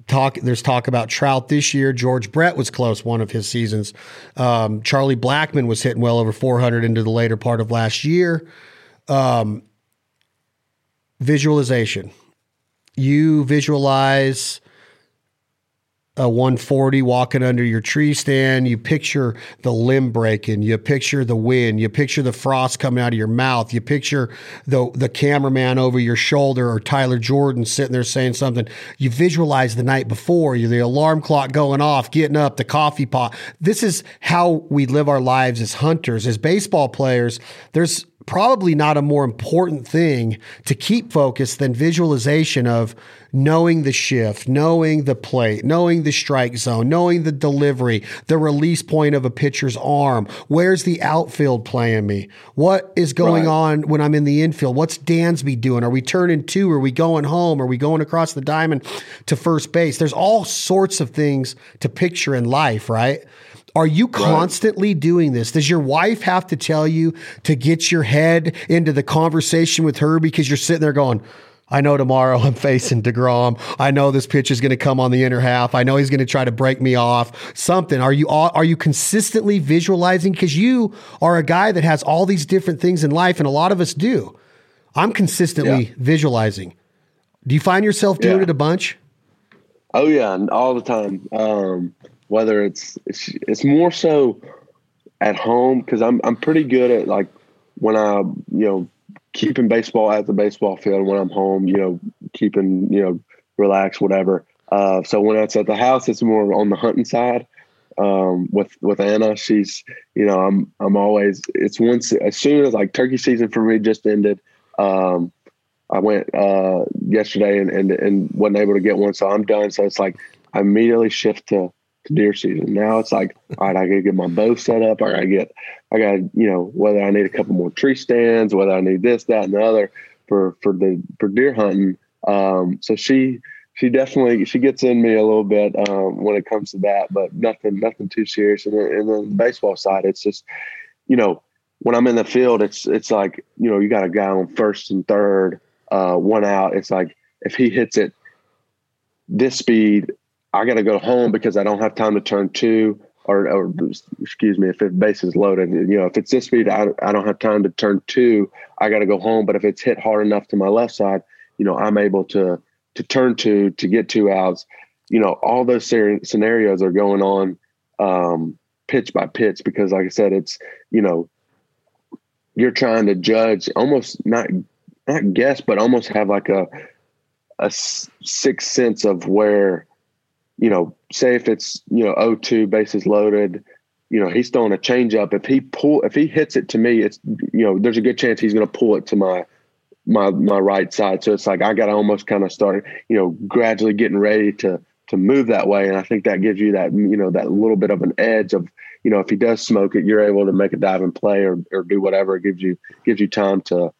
talk. There's talk about Trout this year. George Brett was close one of his seasons. Um, Charlie Blackmon was hitting well over 400 into the later part of last year. Um, visualization. You visualize a 140 walking under your tree stand. You picture the limb breaking. You picture the wind. You picture the frost coming out of your mouth. You picture the the cameraman over your shoulder or Tyler Jordan sitting there saying something. You visualize the night before. You the alarm clock going off, getting up, the coffee pot. This is how we live our lives as hunters, as baseball players. There's probably not a more important thing to keep focused than visualization of knowing the shift, knowing the plate, knowing the strike zone, knowing the delivery, the release point of a pitcher's arm. Where's the outfield playing me? What is going right. on when I'm in the infield? What's Dansby doing? Are we turning two? Are we going home? Are we going across the diamond to first base? There's all sorts of things to picture in life, right? Are you constantly right. doing this? Does your wife have to tell you to get your head into the conversation with her because you're sitting there going, I know tomorrow I'm facing DeGrom. I know this pitch is going to come on the inner half. I know he's going to try to break me off. Something. Are you are you consistently visualizing because you are a guy that has all these different things in life and a lot of us do. I'm consistently yeah. visualizing. Do you find yourself doing yeah. it a bunch? Oh yeah, all the time. Um, whether it's it's, it's more so at home because I'm I'm pretty good at like when I you know keeping baseball at the baseball field when I'm home, you know, keeping you know relaxed, whatever. Uh, so when it's at the house, it's more on the hunting side. Um, with with Anna, she's you know I'm I'm always it's once as soon as like turkey season for me just ended. Um, I went uh, yesterday and, and and wasn't able to get one, so I'm done. So it's like I immediately shift to deer season. Now it's like, all right, I gotta get my bow set up. I gotta get, I gotta, you know, whether I need a couple more tree stands, whether I need this, that, and the other for for the for deer hunting. Um, so she she definitely she gets in me a little bit um, when it comes to that, but nothing nothing too serious. And then, and then the baseball side, it's just, you know, when I'm in the field, it's it's like you know you got a guy on first and third, uh, one out. It's like if he hits it this speed I got to go home because I don't have time to turn two or, or excuse me, if the base is loaded, you know, if it's this speed, I, I don't have time to turn two. I got to go home. But if it's hit hard enough to my left side, you know, I'm able to to turn two to get two outs. You know, all those scenarios are going on um, pitch by pitch because, like I said, it's you know, you're trying to judge almost not not guess, but almost have like a a sixth sense of where you know, say if it's, you know, 0-2 bases loaded, you know, he's throwing a changeup. If he pull, if he hits it to me, it's, you know, there's a good chance he's going to pull it to my, my, my right side. So it's like, I got to almost kind of start, you know, gradually getting ready to, to move that way. And I think that gives you that, you know, that little bit of an edge of, you know, if he does smoke it, you're able to make a dive and play or, or do whatever. It gives you, gives you time to,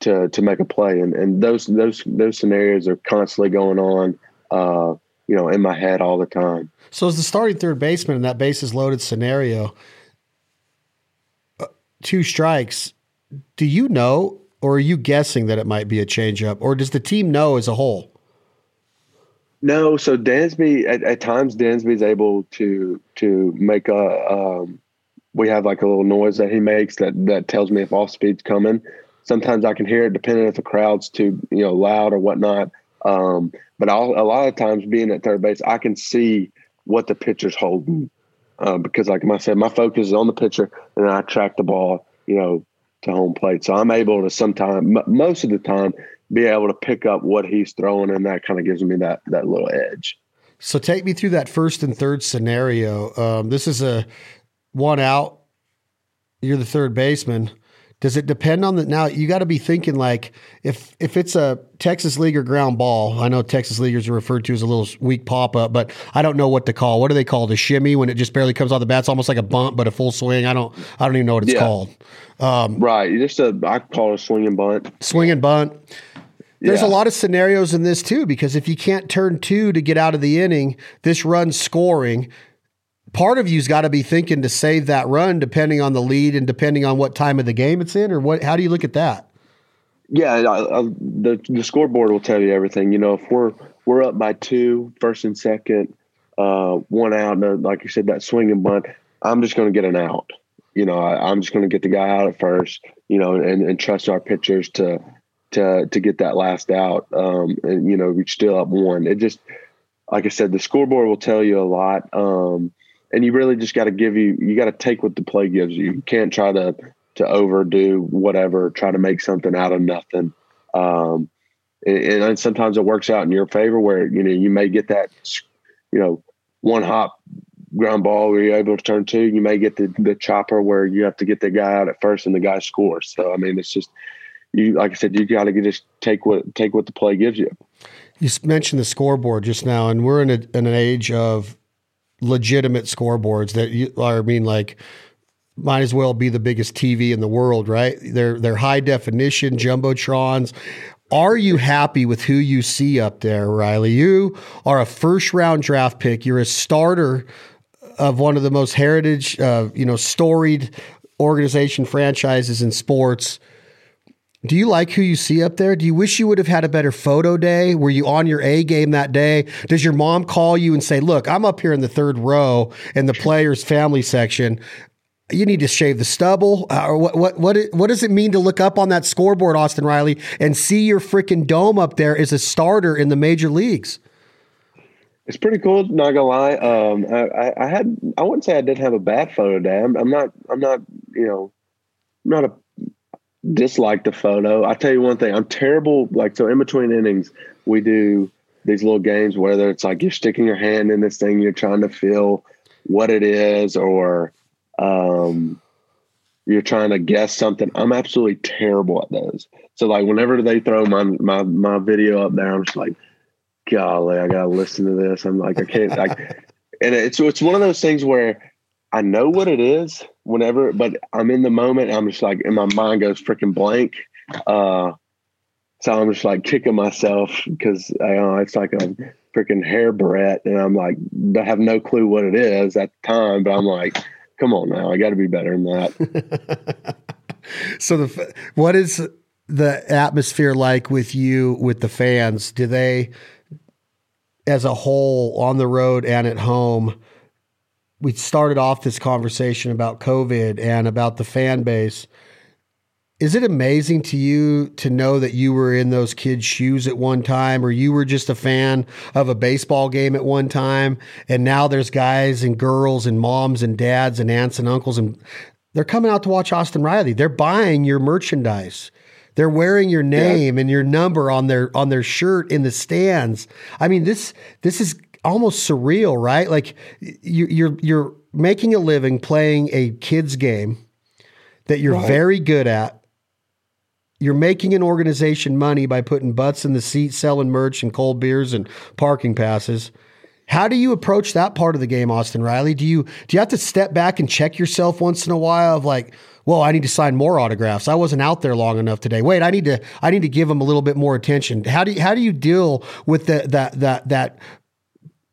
to, to make a play. And, and those, those, those scenarios are constantly going on. Uh, you know, in my head all the time. So as the starting third baseman in that bases loaded scenario, uh, two strikes, do you know or are you guessing that it might be a changeup or does the team know as a whole? No, so Dansby at, at times Dansby's able to to make a um, we have like a little noise that he makes that that tells me if off speed's coming. Sometimes I can hear it depending if the crowd's too you know loud or whatnot. Um, but a lot of times being at third base, I can see what the pitcher's holding uh, because, like I said, my focus is on the pitcher and I track the ball, you know, to home plate. So I'm able to sometimes, most of the time, be able to pick up what he's throwing, and that kind of gives me that that little edge. So take me through that first and third scenario. Um, this is a one out. You're the third baseman Does it depend on the now? You got to be thinking like if if it's a Texas league or ground ball. I know Texas leaguers are referred to as a little weak pop up, but I don't know what to call. What do they call the shimmy when it just barely comes off the bat? It's almost like a bunt, but a full swing. I don't I don't even know what it's yeah. called. Um, right, just a I call it a swing and bunt. Swing and bunt. There's yeah. a lot of scenarios in this too, because if you can't turn two to get out of the inning, this run scoring, part of you's got to be thinking to save that run depending on the lead and depending on what time of the game it's in or what how do you look at that? Yeah I, I, the, the scoreboard will tell you everything. You know if we're we're up by two first and second uh, one out and like you said that swinging bunt i'm just going to get an out. You know I, am just going to get the guy out at first you know and, and trust our pitchers to to to get that last out um, and you know we're still up one. It just like i said the scoreboard will tell you a lot um, and you really just got to give you you got to take what the play gives you. You can't try to to overdo whatever, try to make something out of nothing. Um, and, and, sometimes it works out in your favor where you know you may get that you know one hop ground ball where you're able to turn two. You may get the the chopper where you have to get the guy out at first and the guy scores. So I mean, it's just you like I said, you got to just take what take what the play gives you. You mentioned the scoreboard just now, and we're in, a, in an age of legitimate scoreboards that you, are, I mean, like might as well be the biggest TV in the world, right? They're they're high definition jumbotrons. Are you happy with who you see up there, Riley? You are a first round draft pick. You're a starter of one of the most heritage, uh, you know, storied organization franchises in sports. Do you like who you see up there? Do you wish you would have had a better photo day? Were you on your A game that day? Does your mom call you and say, "Look, I'm up here in the third row in the players' family section. You need to shave the stubble." Uh, or what what what what does it mean to look up on that scoreboard, Austin Riley, and see your freaking dome up there as a starter in the major leagues? It's pretty cool. Not gonna lie. Um, I, I, had I wouldn't say I didn't have a bad photo day. I'm, I'm not I'm not you know I'm not a dislike the photo. I tell you one thing, I'm terrible. Like so, in between innings, we do these little games. Whether it's like you're sticking your hand in this thing, you're trying to feel what it is, or um, you're trying to guess something. I'm absolutely terrible at those. So like whenever they throw my my my video up there, I'm just like, golly, I gotta listen to this. I'm like, I can't like, and it's it's one of those things where I know what it is whenever, but I'm in the moment. I'm just like, and my mind goes freaking blank. Uh, so I'm just like kicking myself because uh, it's like a freaking hair beret, and I'm like, I have no clue what it is at the time, but I'm like, come on now, I got to be better than that. so the what is the atmosphere like with you with the fans? Do they, as a whole, on the road and at home? We started off this conversation about COVID and about the fan base. Is it amazing to you to know that you were in those kids' shoes at one time, or you were just a fan of a baseball game at one time, and now there's guys and girls and moms and dads and aunts and uncles, and they're coming out to watch Austin Riley. They're buying your merchandise. They're wearing your name yeah. and your number on their on their shirt in the stands. I mean, this this is almost surreal, right? Like you, you're you're making a living playing a kids game that you're right. very good at. You're making an organization money by putting butts in the seat, selling merch and cold beers and parking passes. How do you approach that part of the game, Austin Riley? Do you do you have to step back and check yourself once in a while of like, well, I need to sign more autographs. I wasn't out there long enough today. Wait, I need to I need to give them a little bit more attention. How do you, how do you deal with the, that that that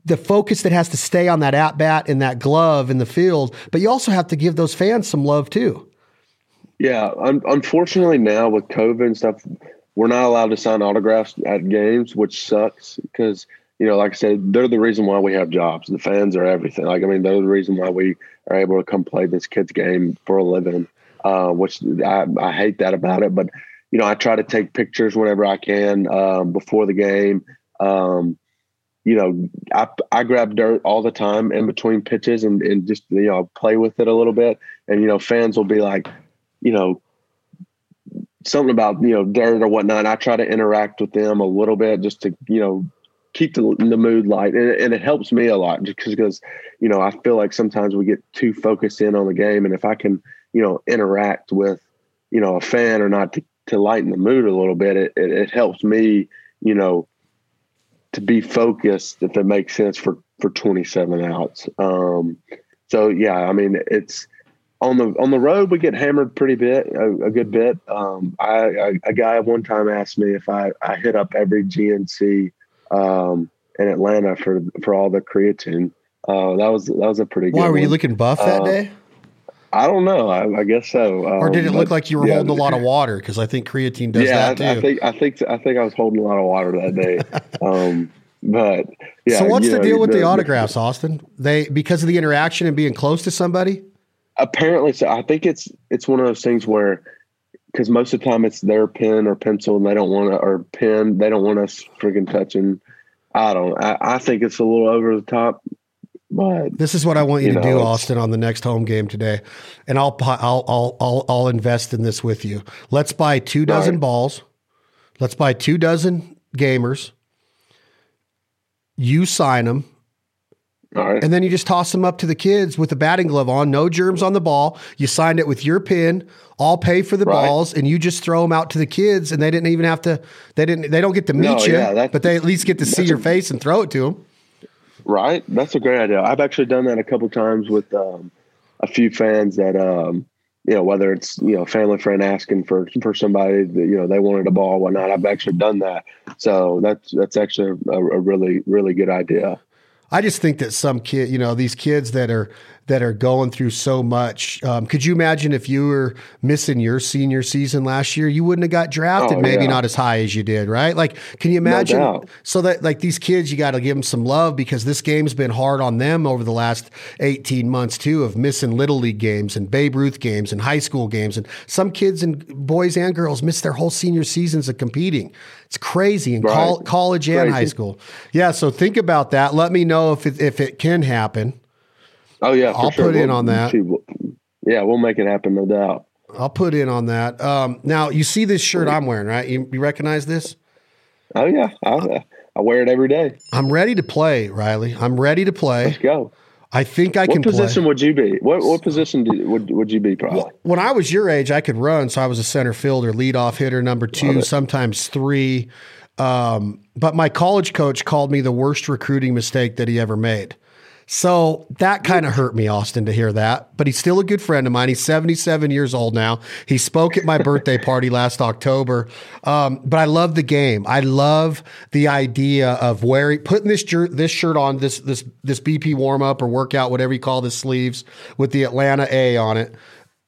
the focus that has to stay on that at bat and that glove in the field, but you also have to give those fans some love too. Yeah, un- unfortunately now with COVID and stuff, we're not allowed to sign autographs at games, which sucks because you know, like I said, they're the reason why we have jobs. The fans are everything. Like I mean, they're the reason why we are able to come play this kid's game for a living. Uh, which I, I hate that about it, but you know, I try to take pictures whenever I can um, before the game. Um, you know, I, I grab dirt all the time in between pitches and, and just, you know, play with it a little bit. And, you know, fans will be like, you know, something about, you know, dirt or whatnot. I try to interact with them a little bit just to, you know, keep the, the mood light. And, and it helps me a lot just because, you know, I feel like sometimes we get too focused in on the game. And if I can, you know, interact with, you know, a fan or not to, to lighten the mood a little bit, it, it, it helps me, you know, to be focused if it makes sense for for 27 outs. Um, so yeah, I mean it's on the on the road we get hammered pretty bit a, a good bit. Um, I, I, a guy one time asked me if I I hit up every GNC um, in Atlanta for for all the creatine. Uh, that was that was a pretty. Good Why were you looking buff that Uh, day, I don't know. I, I guess so. or did it Um, look but, like you were yeah, holding a lot of water? Because I think creatine does yeah, that too. I, I think I think I think I was holding a lot of water that day. um, but yeah. so what's the know, deal with the, autographs, Austin? They because of the interaction and being close to somebody. apparently so i think it's it's one of those things where because most of the time it's their pen or pencil and they don't want to or pen they don't want us freaking touching i don't I, I think it's a little over the top but This is what I want you, You to know, do, Austin, on the next home game today, and I'll I'll I'll I'll, I'll invest in this with you. Let's buy two dozen right. balls. Let's buy two dozen gamers. You sign them, all right and then you just toss them up to the kids with the batting glove on, no germs on the ball. You signed it with your pin. I'll pay for the Right. balls, and you just throw them out to the kids, and they didn't even have to. They didn't. They don't get to meet No, you, yeah, that- but they at least get to see your a- face and throw it to them. Right? That's a great idea. I've actually done that a couple times with um, a few fans that um, you know whether it's you know family friend asking for for somebody that you know they wanted a ball or whatnot i've actually done that. So that's that's actually a, a really really good idea. I just think that some kid, you know, these kids that are that are going through so much. Um, could you imagine if you were missing your senior season last year, you wouldn't have got drafted, Oh, maybe yeah. not as high as you did, right? Like, can you imagine? doubt. so that like these kids, you got to give them some love because this game's been hard on them over the last eighteen months too, of missing little league games and Babe Ruth games and high school games, and some kids and boys and girls miss their whole senior seasons of competing. It's crazy in col- college and high school. Yeah, so think about that. Let me know if it, if it can happen. Oh yeah, for I'll sure. put in We'll- on that. yeah, we'll make it happen, no doubt. I'll put in on that. Um, now you see this shirt I'm wearing, right? You, you recognize this? Oh yeah, I, I wear it every day. I'm ready to play, Riley. I'm ready to play. Let's go. I think I What can What position play. would you be? What what position do, would would you be? Probably. When I was your age, I could run, so I was a center fielder, leadoff hitter, number two, sometimes three. Um, but my college coach called me the worst recruiting mistake that he ever made. So that kind of hurt me, Austin, to hear that. But he's still a good friend of mine. He's 77 years old now. He spoke at my birthday party last October. Um, but I love the game. I love the idea of wearing, putting this jer- this shirt on, this this this BP warm up or workout, whatever you call the sleeves, with the Atlanta A on it.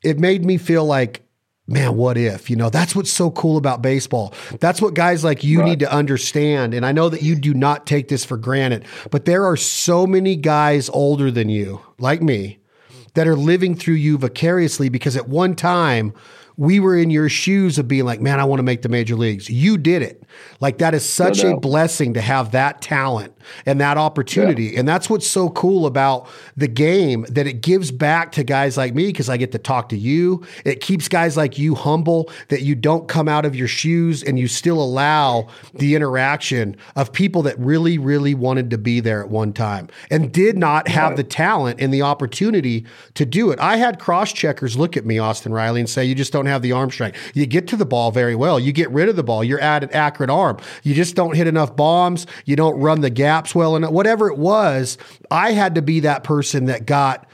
It made me feel like man, what if? You know, that's what's so cool about baseball. That's what guys like you Right. need to understand. And I know that you do not take this for granted, but there are so many guys older than you, like me, that are living through you vicariously because at one time we were in your shoes of being like, man, I want to make the major leagues. You did it. Like that is such a blessing to have that talent and that opportunity. And that's what's so cool about the game that it gives back to guys like me because I get to talk to you. It keeps guys like you humble that you don't come out of your shoes and you still allow the interaction of people that really, really wanted to be there at one time and did not have Right. the talent and the opportunity to do it. I had cross checkers look at me, Austin Riley, and say, You just don't have the arm strength. You get to the ball very well. You get rid of the ball. You're at an accurate arm. You just don't hit enough bombs. You don't run the gaps well enough. Whatever it was, I had to be that person that got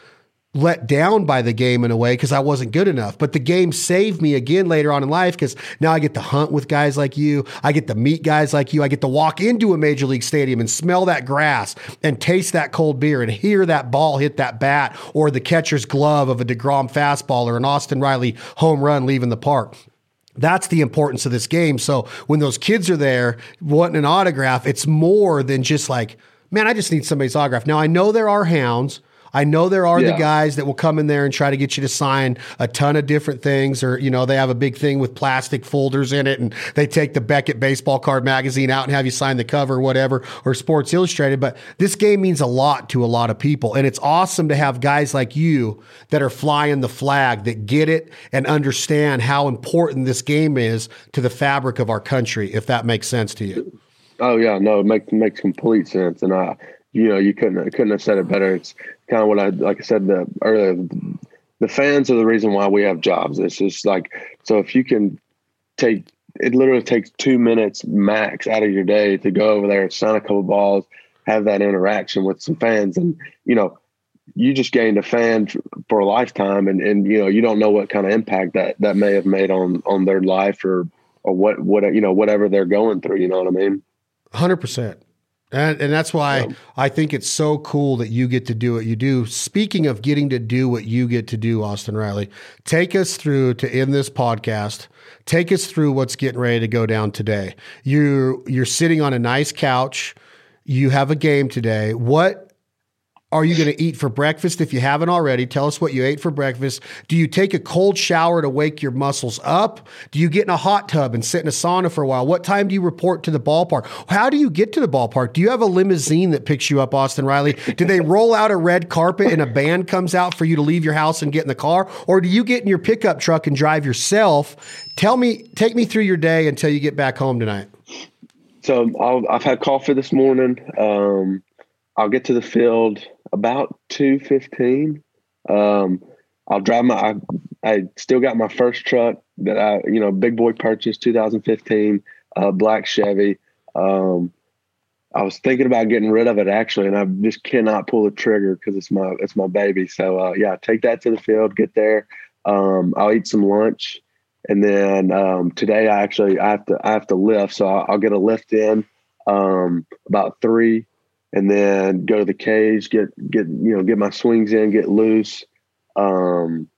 let down by the game in a way because I wasn't good enough. But the game saved me again later on in life because now I get to hunt with guys like you. I get to meet guys like you. I get to walk into a major league stadium and smell that grass and taste that cold beer and hear that ball hit that bat or the catcher's glove of a DeGrom fastball or an Austin Riley home run leaving the park. That's the importance of this game. So when those kids are there wanting an autograph, it's more than just like, man, I just need somebody's autograph. Now I know there are hounds. I know there are the guys that will come in there and try to get you to sign a ton of different things, or you know they have a big thing with plastic folders in it, and they take the Beckett baseball card magazine out and have you sign the cover, or whatever, or Sports Illustrated. But this game means a lot to a lot of people, and it's awesome to have guys like you that are flying the flag that get it and understand how important this game is to the fabric of our country. If that makes sense to you. Oh yeah, no, it makes makes complete sense, and I, you know, you couldn't couldn't have said it better. It's kind of what I like I said the, earlier. the fans are the reason why we have jobs. It's just like so if you can take it literally takes two minutes max out of your day to go over there, sign a couple balls, have that interaction with some fans, and you know you just gained a fan for a lifetime, and and you know you don't know what kind of impact that that may have made on on their life or or what what you know whatever they're going through. You know what I mean? Hundred percent. And, and that's why yeah. I think it's so cool that you get to do what you do. Speaking of getting to do what you get to do, Austin Riley, take us through to end this podcast. Take us through what's getting ready to go down today. You you're sitting on a nice couch. You have a game today. What are you going to eat for breakfast if you haven't already? Tell us what you ate for breakfast. Do you take a cold shower to wake your muscles up? Do you get in a hot tub and sit in a sauna for a while? What time do you report to the ballpark? How do you get to the ballpark? Do you have a limousine that picks you up, Austin Riley? Do they roll out a red carpet and a band comes out for you to leave your house and get in the car? Or do you get in your pickup truck and drive yourself? Tell me, take me through your day until you get back home tonight. So i have had coffee this morning. Um, I'll get to the field about two fifteen. Um, I'll drive my. I, I, still got my first truck that I, you know, big boy purchased 2015, uh, black Chevy. Um, I was thinking about getting rid of it actually, and I just cannot pull the trigger because it's my it's my baby. So uh, yeah, take that to the field, get there. Um, I'll eat some lunch, and then um, today I actually I have to I have to lift, so I'll, I'll get a lift in um, about three and then go to the cage, get get you know get my swings in, get loose. Um,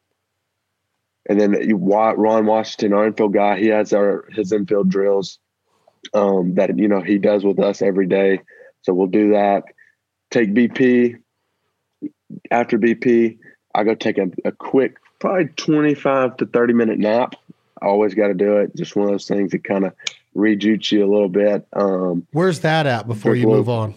and then you, Ron Washington, our infield guy, he has our his infield drills um, that you know he does with us every day. So we'll do that. Take BP. After BP, I go take a, a quick, probably twenty five to thirty minute nap. I always got to do it. Just one of those things that kind of rejuice you a little bit. Um, Where's that at before you move on?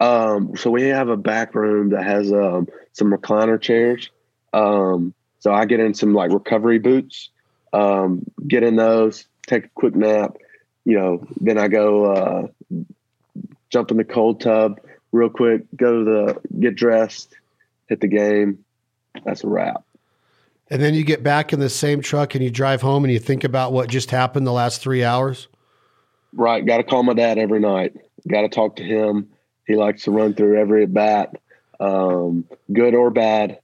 Um, so we have a back room that has um, some recliner chairs. Um, so I get in some like recovery boots, um, get in those, take a quick nap. You know, then I go uh, jump in the cold tub real quick, go to the get dressed, hit the game. That's a wrap. And then you get back in the same truck and you drive home and you think about what just happened the last three hours. Right. Got to call my dad every night. Got to talk to him he likes to run through every at bat, um, good or bad.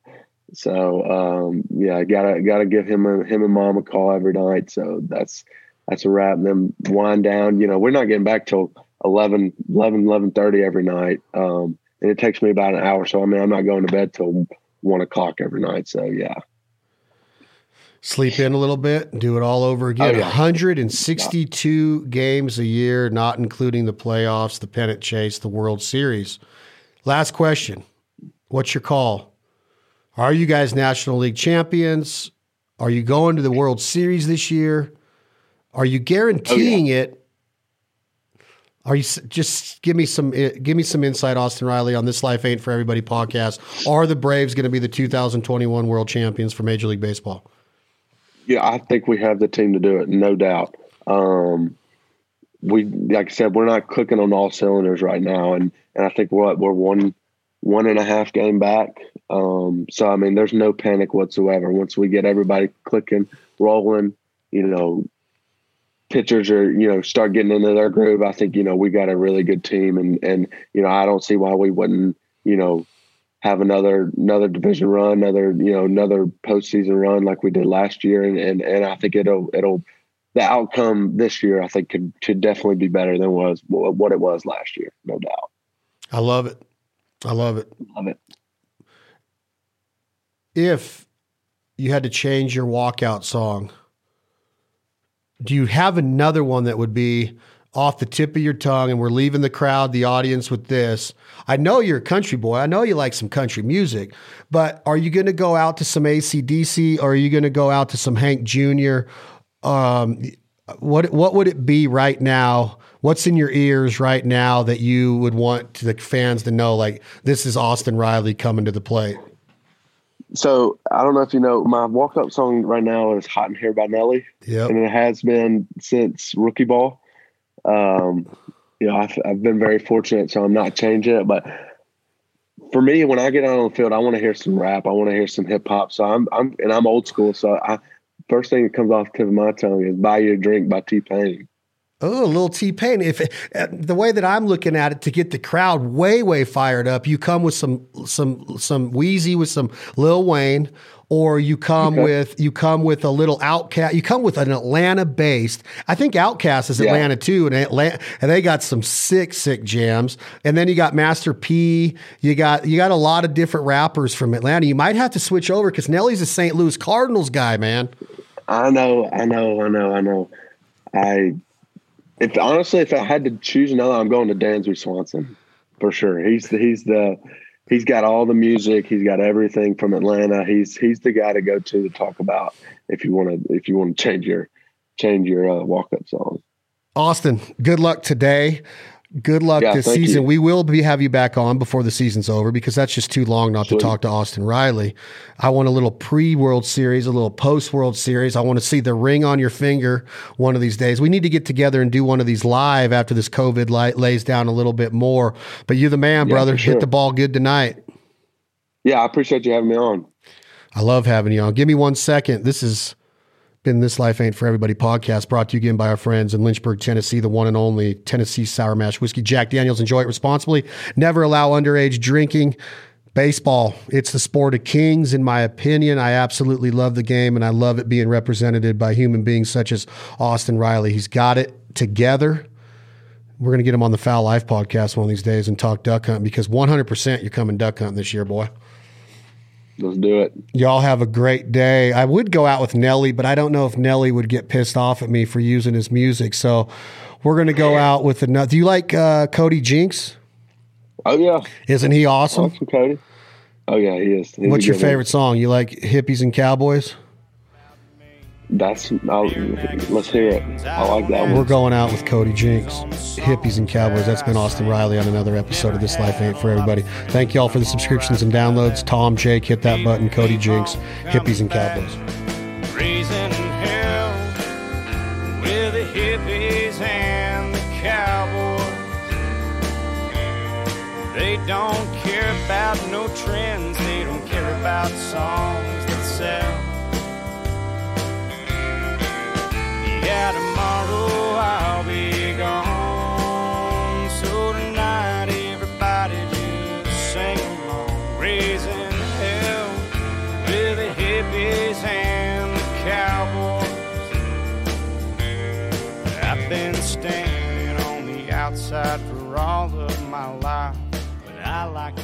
So um, yeah, I gotta gotta give him a, him and mom a call every night. So that's that's a wrap. And then wind down. You know, we're not getting back till 11, 11, 11 every night. Um, and it takes me about an hour. So I mean, I'm not going to bed till one o'clock every night. So yeah sleep in a little bit, and do it all over again. Oh, yeah. 162 yeah. games a year, not including the playoffs, the pennant chase, the World Series. Last question. What's your call? Are you guys National League champions? Are you going to the World Series this year? Are you guaranteeing oh, yeah. it? Are you just give me some eh, give me some insight, Austin Riley, on this Life Ain't for Everybody podcast? Are the Braves going to be the 2021 World Champions for Major League Baseball? Yeah, I think we have the team to do it, no doubt. Um, we, like I said, we're not clicking on all cylinders right now, and and I think what we're one one and a half game back. Um, so I mean, there's no panic whatsoever. Once we get everybody clicking, rolling, you know, pitchers are you know start getting into their groove. I think you know we got a really good team, and and you know I don't see why we wouldn't you know have another another division run, another you know another postseason run like we did last year, and and, and I think it'll it'll the outcome this year I think could could definitely be better than was what it was last year, no doubt. I love it. I love it. Love it. If you had to change your walkout song, do you have another one that would be off the tip of your tongue and we're leaving the crowd, the audience with this. I know you're a country boy. I know you like some country music, but are you going to go out to some ACDC or are you going to go out to some Hank Jr.? Um, what, what would it be right now? What's in your ears right now that you would want the fans to know, like, this is Austin Riley coming to the plate? So I don't know if you know, my walk up song right now is Hot in Herre by Nelly. Yeah. And it has been since rookie ball. Um, you know, I've, I've been very fortunate, so I'm not changing it. But for me, when I get out on the field, I want to hear some rap. I want to hear some hip hop. So I'm, I'm, and I'm old school. So I, first thing that comes off the tip of my tongue is "Buy Your Drink" by T Pain. Oh, a little T Pain. If uh, the way that I'm looking at it, to get the crowd way, way fired up, you come with some, some, some Weezy with some Lil Wayne, or you come okay. with you come with a little OutKast. You come with an Atlanta based. I think OutKast is Atlanta yeah. too, and Atlanta, and they got some sick, sick jams. And then you got Master P. You got you got a lot of different rappers from Atlanta. You might have to switch over because Nelly's a St. Louis Cardinals guy, man. I know, I know, I know, I know. I if honestly, if I had to choose another, I'm going to Dansby Swanson for sure. He's the, he's the he's got all the music. He's got everything from Atlanta. He's he's the guy to go to to talk about if you want to if you want to change your change your uh, walk up song. Austin, good luck today. Good luck yeah, this season. You. We will be have you back on before the season's over because that's just too long not Sweet. to talk to Austin Riley. I want a little pre World Series, a little post World Series. I want to see the ring on your finger one of these days. We need to get together and do one of these live after this COVID light lays down a little bit more. But you're the man, yeah, brother. Sure. Hit the ball good tonight. Yeah, I appreciate you having me on. I love having you on. Give me one second. This is been This Life Ain't For Everybody podcast brought to you again by our friends in Lynchburg, Tennessee, the one and only Tennessee Sour Mash Whiskey. Jack Daniels, enjoy it responsibly. Never allow underage drinking. Baseball, it's the sport of kings, in my opinion. I absolutely love the game and I love it being represented by human beings such as Austin Riley. He's got it together. We're going to get him on the Fowl Life podcast one of these days and talk duck hunting because 100% you're coming duck hunting this year, boy. Let's do it. Y'all have a great day. I would go out with Nelly, but I don't know if Nelly would get pissed off at me for using his music. So we're going to go out with another. Do you like uh, Cody Jinks? Oh, yeah. Isn't he awesome? Cody. Oh, yeah, he is. He's What's your favorite one. song? You like Hippies and Cowboys? That's I'll, let's hear it. I like that one. We're going out with Cody Jinks, hippies and cowboys. That's been Austin Riley on another episode of This Life Ain't for Everybody. Thank you all for the subscriptions and downloads. Tom, Jake, hit that button. Cody Jinks, hippies and cowboys. Raising hell with the hippies and the cowboys. They don't care about no trends. They don't care about songs that sell. Yeah, tomorrow I'll be gone. So tonight, everybody just sing along. Raising hell with the hippies and the cowboys. I've been standing on the outside for all of my life, but I like